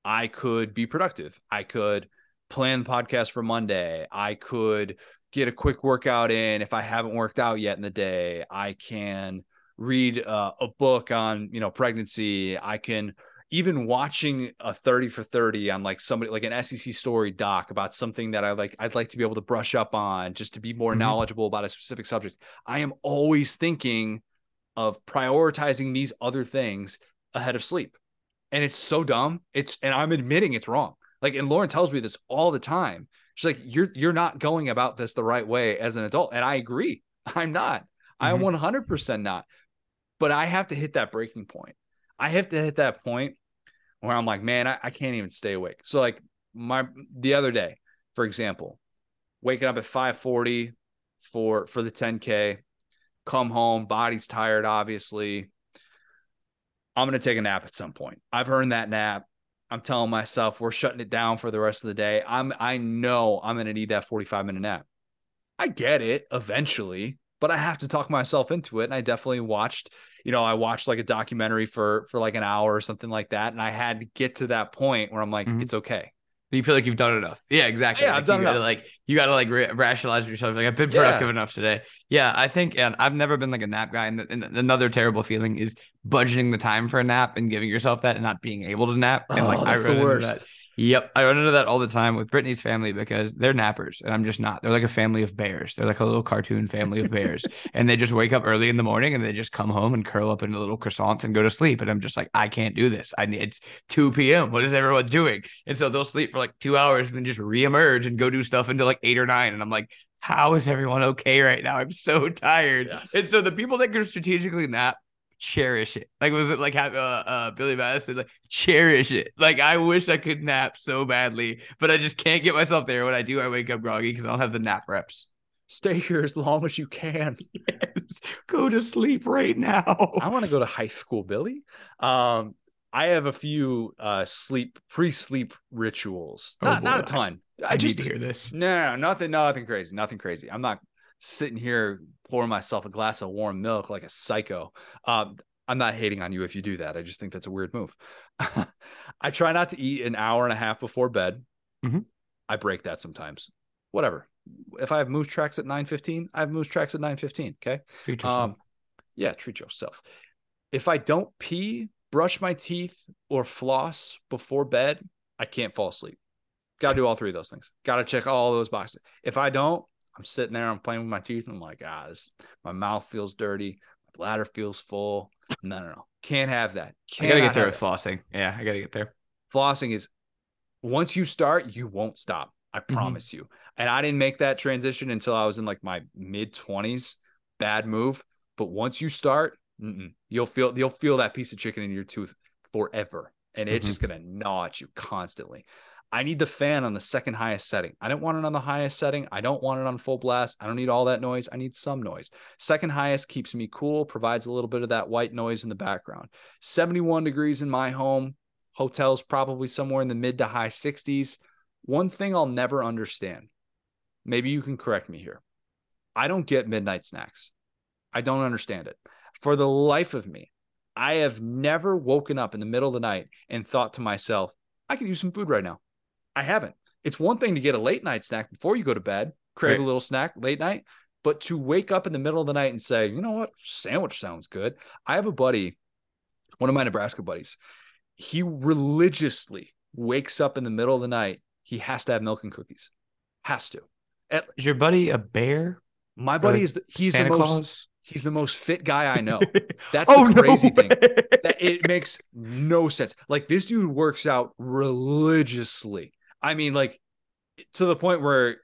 i could be productive. I could plan the podcast for monday. I could get a quick workout in. If i haven't worked out yet in the day i can read uh, a book on you know pregnancy. I can even watching a 30 for 30 on like somebody like an SEC story doc about something that I like I'd like to be able to brush up on just to be more mm-hmm. knowledgeable about a specific subject. I am always thinking of prioritizing these other things ahead of sleep. And it's so dumb. It's and I'm admitting it's wrong. Like, and Lauren tells me this all the time. She's like, You're you're not going about this the right way as an adult. And I agree. I'm not. Mhm. I'm 100% not. But I have to hit that breaking point. I have to hit that point where I'm like, man, I, I can't even stay awake. So like my the other day, for example, waking up at 5:40 for for the 10k, come home, body's tired, obviously. I'm gonna take a nap at some point. I've earned that nap. I'm telling myself we're shutting it down for the rest of the day. I'm I know I'm gonna need that 45 minute nap. I get it eventually, but I have to talk myself into it. And I definitely watched, you know, I watched like a documentary for for like an hour or something like that. And I had to get to that point where I'm like, Mhm. it's okay. You feel like you've done enough. Yeah, exactly. Yeah, Like, I've done you gotta, enough. Like you got to like ra- rationalize yourself. Like I've been Yeah. productive enough today. Yeah, I think, and I've never been like a nap guy. And, and another terrible feeling is budgeting the time for a nap and giving yourself that and not being able to nap. And like Oh, I run the worst. that. Yep, I run into that all the time with Brittany's family because they're nappers and I'm just not. They're like a family of bears. They're like a little cartoon family of bears, and they just wake up early in the morning and they just come home and curl up into little croissants and go to sleep. And I'm just like, I can't do this. I need it's 2 p.m. What is everyone doing? And so they'll sleep for like two hours and then just reemerge and go do stuff until like eight or nine. And I'm like, how is everyone okay right now? I'm so tired. Yes. And so the people that can strategically nap cherish it. Like was it like have uh, uh Billy Madison like cherish it. Like I wish I could nap so badly, but I just can't get myself there. When I do, I wake up groggy because I don't have the nap reps. Stay here as long as you can. Yes. Go to sleep right now. I want to go to high school, Billy. Um, I have a few uh sleep pre-sleep rituals. Oh, Not not a ton. I, I just need to hear this. no, no, nothing, nothing crazy, nothing crazy. I'm not sitting here pouring myself a glass of warm milk like a psycho. Um, I'm not hating on you if you do that. I just think that's a weird move. I try not to eat an hour and a half before bed. Mhm. I break that sometimes. Whatever. If I have moose tracks at 9:15, I have moose tracks at 9:15. Okay. Treat yourself. Um, yeah, treat yourself. If I don't pee, brush my teeth, or floss before bed, I can't fall asleep. Got to do all three of those things. Got to check all those boxes. If I don't, I'm sitting there, I'm playing with my teeth, and I'm like, ah, this, my mouth feels dirty, my bladder feels full. No, no, no, can't have that. I gotta get there with flossing. Yeah, I gotta get there. Flossing is once you start, you won't stop. I Mm-hmm. promise you. And I didn't make that transition until I was in like my mid 20s. Bad move. But once you start, you'll feel you'll feel that piece of chicken in your tooth forever, and it's Mhm. just gonna gnaw at you constantly. I need the fan on the second highest setting. I don't want it on the highest setting. I don't want it on full blast. I don't need all that noise. I need some noise. Second highest keeps me cool, provides a little bit of that white noise in the background. 71 degrees in my home. Hotels probably somewhere in the mid to high 60s. One thing I'll never understand. Maybe you can correct me here. I don't get midnight snacks. I don't understand it. For the life of me, I have never woken up in the middle of the night and thought to myself, I could use some food right now. I haven't. It's one thing to get a late night snack before you go to bed, crave Right. a little snack late night, but to wake up in the middle of the night and say, you know what, sandwich sounds good. I have a buddy, one of my Nebraska buddies. He religiously wakes up in the middle of the night. He has to have milk and cookies. Has to. At, Is your buddy a bear? my buddy is the, he's Santa the most Claus? he's the most fit guy I know. That's oh the crazy thing. that it makes no sense. Like this dude works out religiously. I mean, like to the point where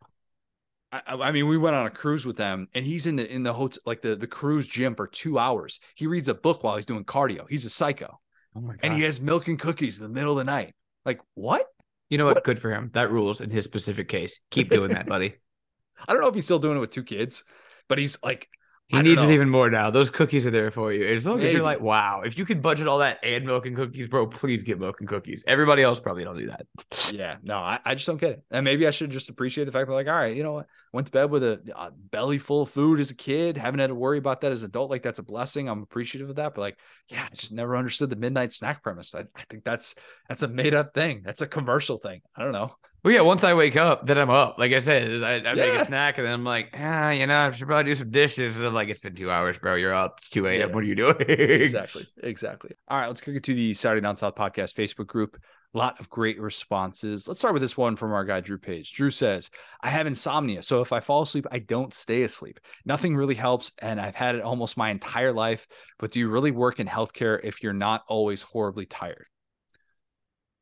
I, I mean, we went on a cruise with them, and he's in the in the hotel, like the the cruise gym for two hours. He reads a book while he's doing cardio. He's a psycho, Oh my and he has milk and cookies in the middle of the night. Like what? you know what? what- Good for him. That rules in his specific case. Keep doing that, buddy. I don't know if he's still doing it with two kids, but he's like, He needs it even more now. Those cookies are there for you. As long as you're like, wow, if you could budget all that and milk and cookies, bro, please get milk and cookies. Everybody else probably don't do that. yeah, no, I, I just don't get it. And maybe I should just appreciate the fact that, like, all right, you know what? Went to bed with a, a belly full of food as a kid, haven't had to worry about that as an adult. Like, that's a blessing. I'm appreciative of that. But, like, yeah, I just never understood the midnight snack premise. I, I think that's that's a made up thing. That's a commercial thing. I don't know. Well, yeah, once I wake up, then I'm up. Like I said, I, I make a snack and then I'm like, ah, you know, I should probably do some dishes. And I'm like, it's been two hours, bro. You're up. It's 2 a.m. Yeah. What are you doing? exactly exactly all right let's kick it to the saturday down south podcast facebook group a lot of great responses let's start with this one from our guy drew page drew says i have insomnia so if i fall asleep i don't stay asleep nothing really helps and i've had it almost my entire life but do you really work in healthcare if you're not always horribly tired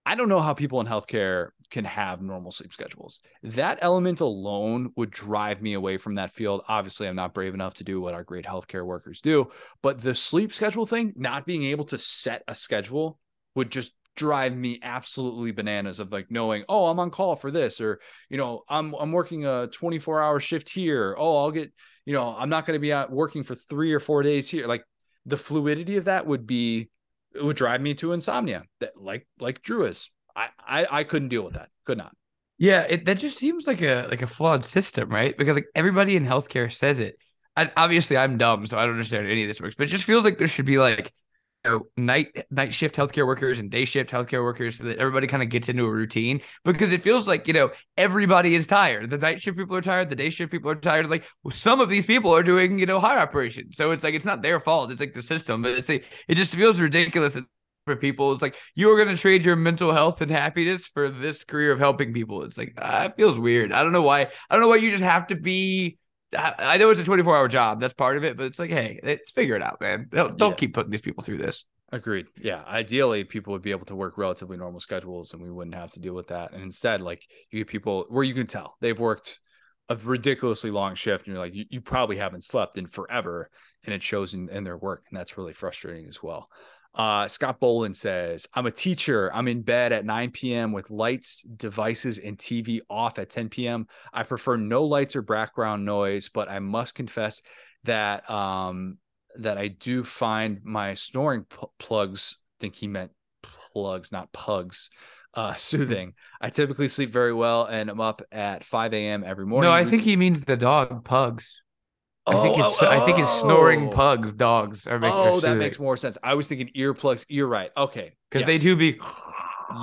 I don't know how people in healthcare can have normal sleep schedules. That element alone would drive me away from that field. Obviously, I'm not brave enough to do what our great healthcare workers do, but the sleep schedule thing, not being able to set a schedule would just drive me absolutely bananas of like knowing, oh, I'm on call for this, or you know, I'm I'm working a 24 hour shift here. Oh, I'll get, you know, I'm not going to be out working for three or four days here. Like the fluidity of that would be it would drive me to insomnia that like like Drew is. I, I I couldn't deal with that. Could not. Yeah, it, that just seems like a like a flawed system, right? Because like everybody in healthcare says it. And obviously, I'm dumb, so I don't understand any of this works. But it just feels like there should be like know, night night shift healthcare workers and day shift healthcare workers so that everybody kind of gets into a routine because it feels like you know everybody is tired. The night shift people are tired the day shift people are tired like well, some of these people are doing you know high operation so it's like it's not their fault it's like the system but it's it just feels ridiculous that for people it's like you're going to trade your mental health and happiness for this career of helping people. It's like ah, it feels weird. I don't know why i don't know why you just have to be I know it's a 24 hour job. That's part of it, but it's like, hey, let's figure it out, man. Don't, don't yeah. keep putting these people through this. Agreed. Yeah. Ideally, people would be able to work relatively normal schedules and we wouldn't have to deal with that. And instead, like you get people where you can tell they've worked a ridiculously long shift and you're like, you, you probably haven't slept in forever. And it shows in, in their work. And that's really frustrating as well. Uh, Scott Boland says, I'm a teacher. I'm in bed at 9 p.m. with lights, devices, and TV off at 10 p.m. I prefer no lights or background noise, but I must confess that um, that I do find my snoring p- plugs. I think he meant plugs, not pugs. Uh, soothing. I typically sleep very well, and I'm up at 5 a.m. every morning. No, I think he means the dog pugs. I think it's oh, I think it's snoring oh. pugs, dogs are making. Oh, that makes more sense. I was thinking earplugs. You're right. Okay, because yes. they do be.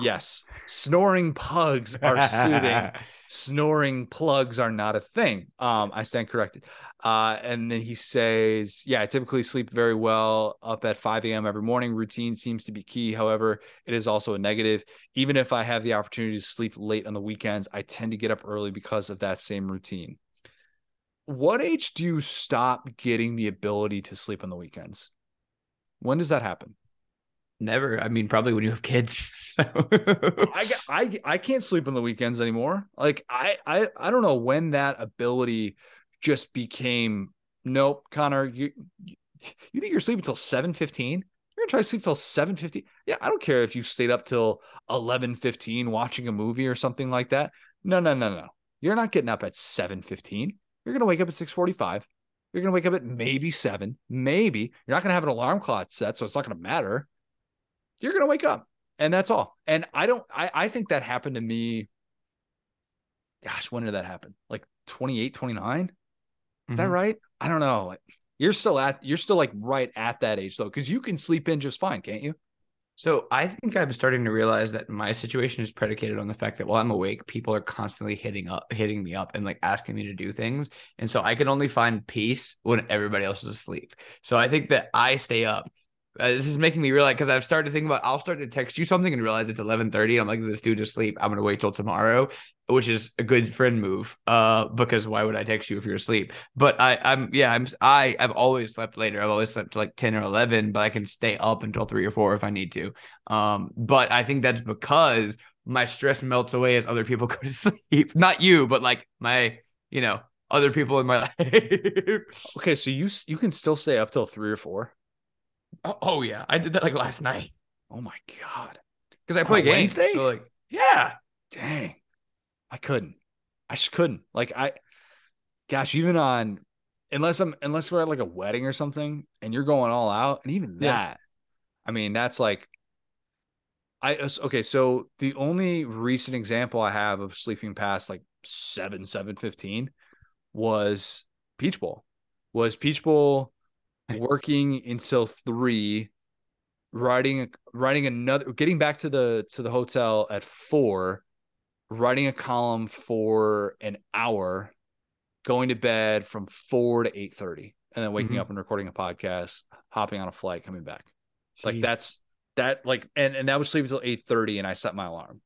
yes, snoring pugs are soothing. snoring plugs are not a thing. Um, I stand corrected. Uh, and then he says, "Yeah, I typically sleep very well up at 5 a.m. every morning. Routine seems to be key. However, it is also a negative. Even if I have the opportunity to sleep late on the weekends, I tend to get up early because of that same routine." What age do you stop getting the ability to sleep on the weekends? When does that happen? Never. I mean, probably when you have kids. So. I, I I can't sleep on the weekends anymore. Like I I I don't know when that ability just became. Nope, Connor. You you think you're sleeping till seven fifteen? You're gonna try to sleep till seven fifteen? Yeah, I don't care if you stayed up till eleven fifteen watching a movie or something like that. No, no, no, no. You're not getting up at seven fifteen. You're going to wake up at 6:45. You're going to wake up at maybe 7, maybe. You're not going to have an alarm clock set, so it's not going to matter. You're going to wake up. And that's all. And I don't I I think that happened to me gosh, when did that happen? Like 28, 29? Is mm-hmm. that right? I don't know. You're still at you're still like right at that age though cuz you can sleep in just fine, can't you? So I think I'm starting to realize that my situation is predicated on the fact that while I'm awake, people are constantly hitting up, hitting me up, and like asking me to do things, and so I can only find peace when everybody else is asleep. So I think that I stay up uh, this is making me realize because I've started to think about I'll start to text you something and realize it's 11:30. I'm like, this dude just sleep. I'm gonna wait till tomorrow, which is a good friend move. Uh, because why would I text you if you're asleep? But I, I'm yeah, I'm I I've always slept later. I've always slept like 10 or 11, but I can stay up until three or four if I need to. Um, but I think that's because my stress melts away as other people go to sleep. Not you, but like my, you know, other people in my life. okay, so you you can still stay up till three or four. Oh, oh, yeah, I did that like last night. Oh my god, because I play games. Wednesday? So like, yeah, dang, I couldn't. I just couldn't. Like I, gosh, even on unless I'm unless we're at like a wedding or something, and you're going all out, and even that. I mean, that's like. I okay, so the only recent example I have of sleeping past like seven, seven fifteen was Peach Bowl. Was Peach Bowl working until three, riding riding another, getting back to the to the hotel at four, writing a column for an hour, going to bed from four to eight thirty, and then waking mm-hmm. up and recording a podcast, hopping on a flight, coming back. Jeez. Like that's that like and and that was sleep until eight thirty, and I set my alarm.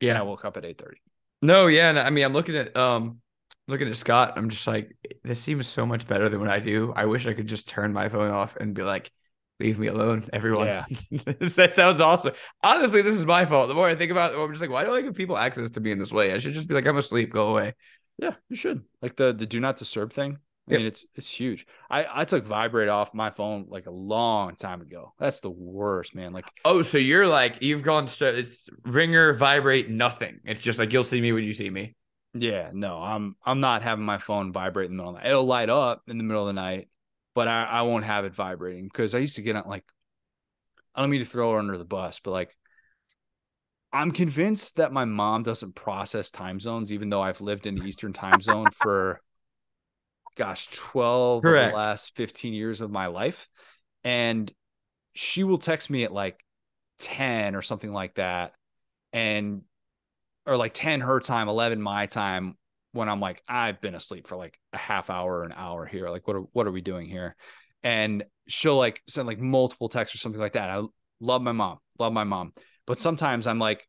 Yeah, and I woke up at eight thirty. No, yeah, and I mean I'm looking at um looking at Scott, I'm just like, this seems so much better than what I do. I wish I could just turn my phone off and be like, Leave me alone, everyone. Yeah. that sounds awesome. Honestly, this is my fault. The more I think about it, I'm just like, why do I give people access to me in this way? I should just be like, I'm asleep, go away. Yeah, you should. Like the the do not disturb thing. I Yep. mean, it's it's huge. I I took vibrate off my phone like a long time ago. That's the worst, man. Like Oh, so you're like, you've gone straight, it's ringer, vibrate, nothing. It's just like, you'll see me when you see me. Yeah, no, I'm I'm not having my phone vibrate in the middle of the night. It'll light up in the middle of the night, but I, I won't have it vibrating because I used to get on like I don't mean to throw her under the bus, but like I'm convinced that my mom doesn't process time zones, even though I've lived in the Eastern time zone for gosh, 12 of the last 15 years of my life. And she will text me at like 10 or something like that. And or like 10 her time, 11 my time when I'm like, I've been asleep for like a half hour, an hour here. Like, what are what are we doing here? And she'll like send like multiple texts or something like that. I love my mom, love my mom. But sometimes I'm like,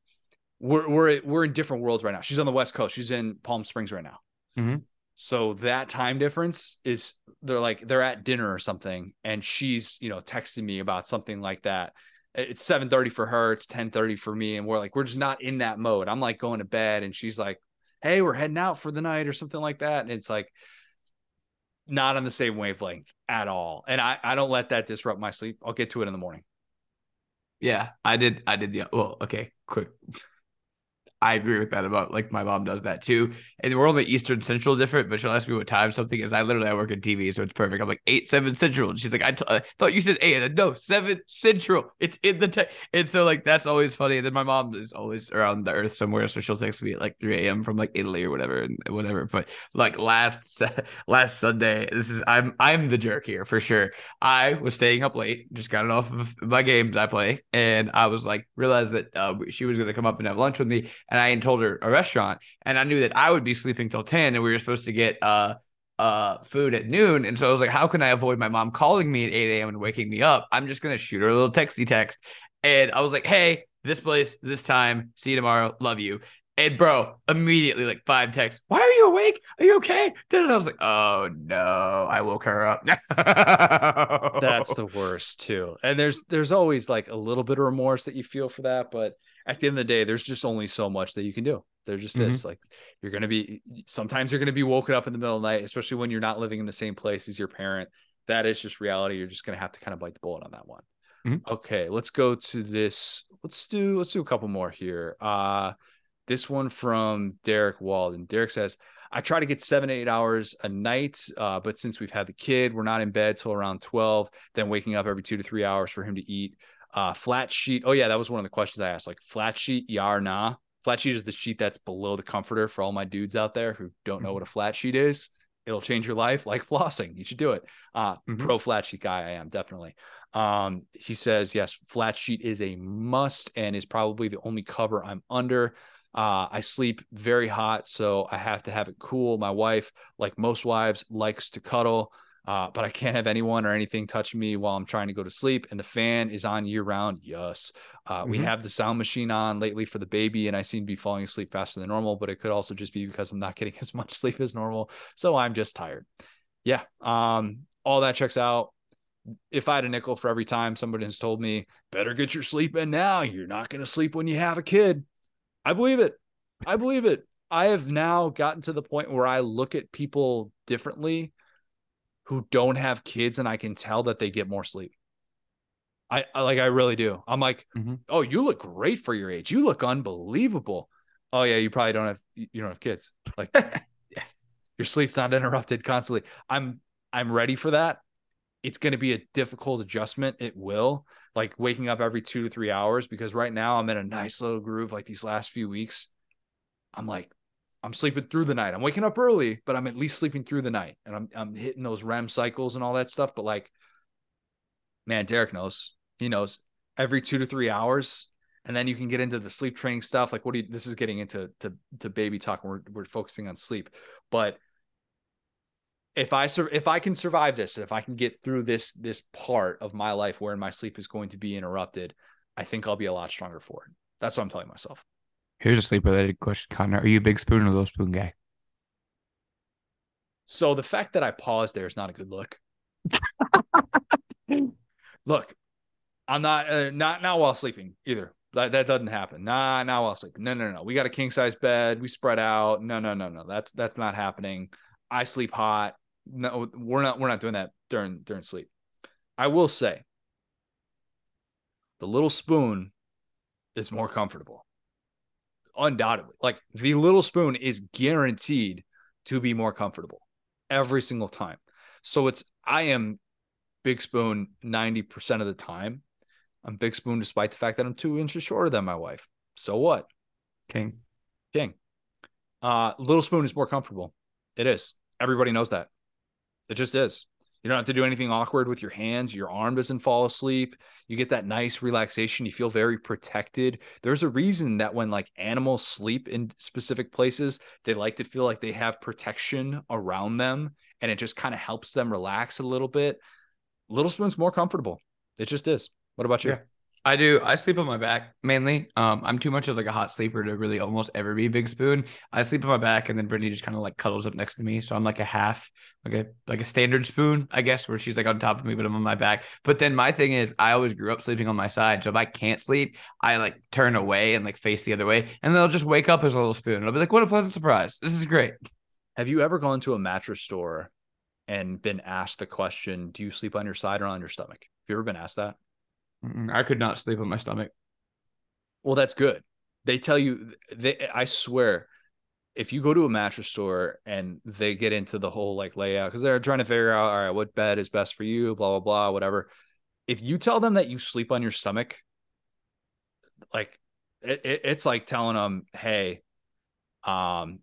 we're we're we're in different worlds right now. She's on the West Coast. She's in Palm Springs right now. Mhm. So that time difference is they're like they're at dinner or something, and she's you know texting me about something like that. It's seven thirty for her. It's ten thirty for me, and we're like we're just not in that mode. I'm like going to bed, and she's like, "Hey, we're heading out for the night" or something like that, and it's like not on the same wavelength at all. And I I don't let that disrupt my sleep. I'll get to it in the morning. Yeah, I did. I did the well. Okay, quick. I agree with that about like my mom does that too. And we're only Eastern Central different, but she'll ask me what time something is. I literally I work in TV, so it's perfect. I'm like eight seven Central, and she's like, I, t- I thought you said eight. Said, no, seven Central. It's in the te-. and so like that's always funny. And then my mom is always around the earth somewhere, so she'll text me at like 3 a.m. from like Italy or whatever and whatever. But like last last Sunday, this is I'm I'm the jerk here for sure. I was staying up late, just got it off of my games I play, and I was like, realized that uh, she was going to come up and have lunch with me, and I had told her a restaurant, and I knew that I would be sleeping till ten, and we were supposed to get uh uh food at noon, and so I was like, how can I avoid my mom calling me at eight a.m. and waking me up? I'm just gonna shoot her a little texty text, and I was like, hey, this place, this time, see you tomorrow, love you. And bro, immediately like five texts. Why are you awake? Are you okay? Then I was like, oh no, I woke her up. That's the worst too. And there's there's always like a little bit of remorse that you feel for that, but at the end of the day, there's just only so much that you can do. There just Mhm. is. Like you're gonna be sometimes you're gonna be woken up in the middle of the night, especially when you're not living in the same place as your parent. That is just reality. You're just gonna have to kind of bite the bullet on that one. Mhm. Okay, let's go to this. Let's do let's do a couple more here. Uh this one from Derek Walden. Derek says, I try to get seven, eight hours a night. Uh, but since we've had the kid, we're not in bed till around 12, then waking up every two to three hours for him to eat. Uh, flat sheet. Oh, yeah, that was one of the questions I asked. Like flat sheet, yeah or nah? Flat sheet is the sheet that's below the comforter for all my dudes out there who don't know what a flat sheet is. It'll change your life like flossing. You should do it. Uh, Mhm. Pro flat sheet guy, I am definitely. Um, he says, yes, flat sheet is a must and is probably the only cover I'm under. Uh, I sleep very hot, so I have to have it cool. My wife, like most wives, likes to cuddle, uh, but I can't have anyone or anything touch me while I'm trying to go to sleep. And the fan is on year round. Yes. Uh, We Mhm. have the sound machine on lately for the baby, and I seem to be falling asleep faster than normal, but it could also just be because I'm not getting as much sleep as normal. So I'm just tired. Yeah. Um, all that checks out if I had a nickel for every time somebody has told me, better get your sleep in now, you're not going to sleep when you have a kid. I believe it. I believe it. I have now gotten to the point where I look at people differently who don't have kids and I can tell that they get more sleep. I, I like I really do. I'm like, Mhm. "Oh, you look great for your age. You look unbelievable." Oh yeah, you probably don't have you don't have kids. Like Yeah. your sleep's not interrupted constantly. I'm I'm ready for that. It's going to be a difficult adjustment. It will like waking up every two to three hours because right now I'm in a nice little groove. Like these last few weeks, I'm like, I'm sleeping through the night. I'm waking up early, but I'm at least sleeping through the night and I'm, I'm hitting those REM cycles and all that stuff. But like, man, Derek knows, he knows every two to three hours. And then you can get into the sleep training stuff. Like what do you, this is getting into, to, to baby talk. We're, we're focusing on sleep, but if I sur- if I can survive this, if I can get through this this part of my life where my sleep is going to be interrupted, I think I'll be a lot stronger for it. That's what I'm telling myself. Here's a sleep related question, Connor. Are you a big spoon or little spoon guy? So the fact that I paused there is not a good look. look, I'm not uh, not not while sleeping either. That that doesn't happen. Nah, not while sleeping. No, no, no. We got a king size bed. We spread out. No, no, no, no. That's that's not happening. I sleep hot. No, we're not we're not doing that during during sleep. I will say the little spoon is more comfortable. Undoubtedly. Like the little spoon is guaranteed to be more comfortable every single time. So it's I am big spoon 90% of the time. I'm big spoon despite the fact that I'm two inches shorter than my wife. So what? King. King. Uh little spoon is more comfortable. It is. Everybody knows that. It just is. You don't have to do anything awkward with your hands. Your arm doesn't fall asleep. You get that nice relaxation. You feel very protected. There's a reason that when like animals sleep in specific places, they like to feel like they have protection around them and it just kind of helps them relax a little bit. Little Spoon's more comfortable. It just is. What about you? Yeah. I do. I sleep on my back mainly. Um, I'm too much of like a hot sleeper to really almost ever be Big Spoon. I sleep on my back, and then Brittany just kind of like cuddles up next to me. So I'm like a half, like a like a standard spoon, I guess, where she's like on top of me, but I'm on my back. But then my thing is, I always grew up sleeping on my side. So if I can't sleep, I like turn away and like face the other way, and then I'll just wake up as a little spoon. I'll be like, "What a pleasant surprise! This is great." Have you ever gone to a mattress store and been asked the question, "Do you sleep on your side or on your stomach?" Have you ever been asked that? I could not sleep on my stomach. Well, that's good. They tell you they I swear if you go to a mattress store and they get into the whole like layout because they're trying to figure out all right what bed is best for you blah blah blah whatever if you tell them that you sleep on your stomach like it, it, it's like telling them hey um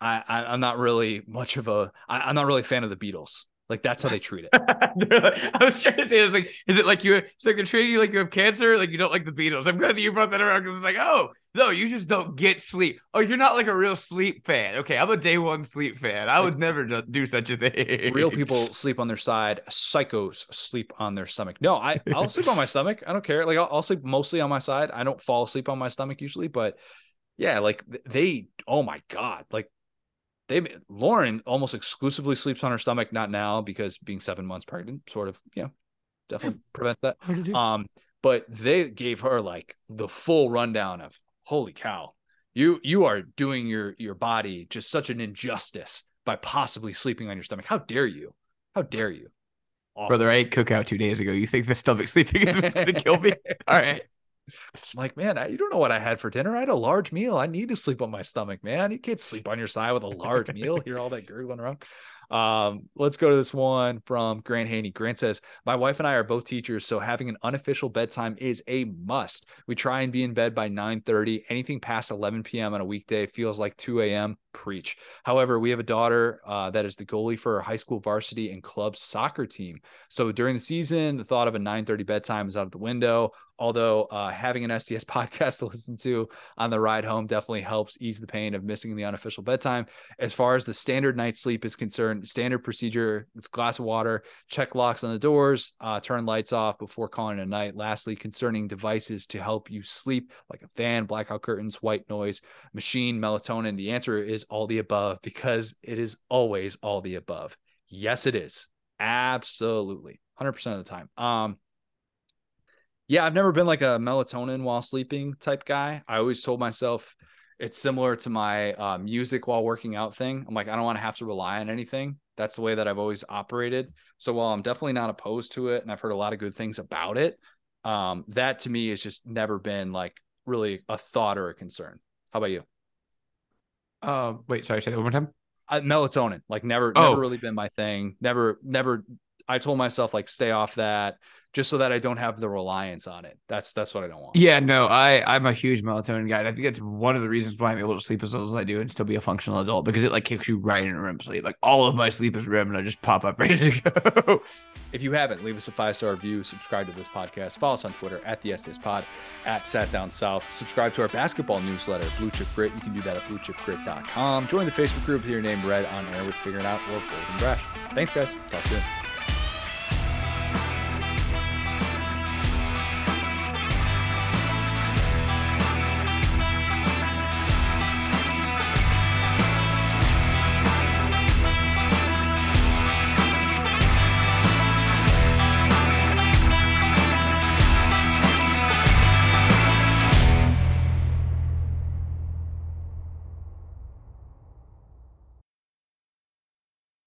I, I i'm not really much of a I, i'm not really a fan of the beatles like that's how they treat it. I was trying to say, it's like, is it like you? It's like they're treating you like you have cancer, like you don't like the Beatles. I'm glad that you brought that around because it's like, oh no, you just don't get sleep. Oh, you're not like a real sleep fan. Okay, I'm a day one sleep fan. I would never do such a thing. Real people sleep on their side. Psychos sleep on their stomach. No, I I'll sleep on my stomach. I don't care. Like I'll, I'll sleep mostly on my side. I don't fall asleep on my stomach usually, but yeah, like they. Oh my god, like they Lauren almost exclusively sleeps on her stomach, not now because being seven months pregnant, sort of, you know, definitely prevents that. Um, but they gave her like the full rundown of holy cow, you you are doing your your body just such an injustice by possibly sleeping on your stomach. How dare you? How dare you? Awful. Brother, I ate cookout two days ago. You think the stomach sleeping is going to kill me? All right. I'm like, man, I, you don't know what I had for dinner. I had a large meal. I need to sleep on my stomach, man. You can't sleep on your side with a large meal. Hear all that gurgling around. Um, let's go to this one from Grant Haney. Grant says, My wife and I are both teachers, so having an unofficial bedtime is a must. We try and be in bed by 9 30. Anything past 11 p.m. on a weekday feels like 2 a.m. Preach. However, we have a daughter uh, that is the goalie for our high school varsity and club soccer team. So during the season, the thought of a 9 30 bedtime is out of the window. Although uh, having an SDS podcast to listen to on the ride home definitely helps ease the pain of missing the unofficial bedtime. As far as the standard night sleep is concerned, standard procedure: it's glass of water, check locks on the doors, uh, turn lights off before calling it a night. Lastly, concerning devices to help you sleep, like a fan, blackout curtains, white noise, machine, melatonin. The answer is all the above because it is always all the above. Yes, it is. Absolutely. 100% of the time. Um, yeah, I've never been like a melatonin while sleeping type guy. I always told myself it's similar to my uh, music while working out thing. I'm like, I don't want to have to rely on anything. That's the way that I've always operated. So while I'm definitely not opposed to it, and I've heard a lot of good things about it, um, that to me has just never been like really a thought or a concern. How about you? Uh, wait, sorry, say that one more time. Uh, melatonin, like never, oh. never really been my thing. Never, never. I told myself like stay off that just so that I don't have the reliance on it. That's that's what I don't want. Yeah, no, I I'm a huge melatonin guy. And I think it's one of the reasons why I'm able to sleep as well as I do and still be a functional adult because it like kicks you right in REM sleep. Like all of my sleep is REM, and I just pop up ready to go. If you haven't, leave us a five star review. Subscribe to this podcast. Follow us on Twitter at the STS Pod at Sat Down South. Subscribe to our basketball newsletter, Blue Chip Grit. You can do that at bluechipgrit.com. Join the Facebook group with your name read on air with Figuring Out or Golden Brash. Thanks, guys. Talk soon.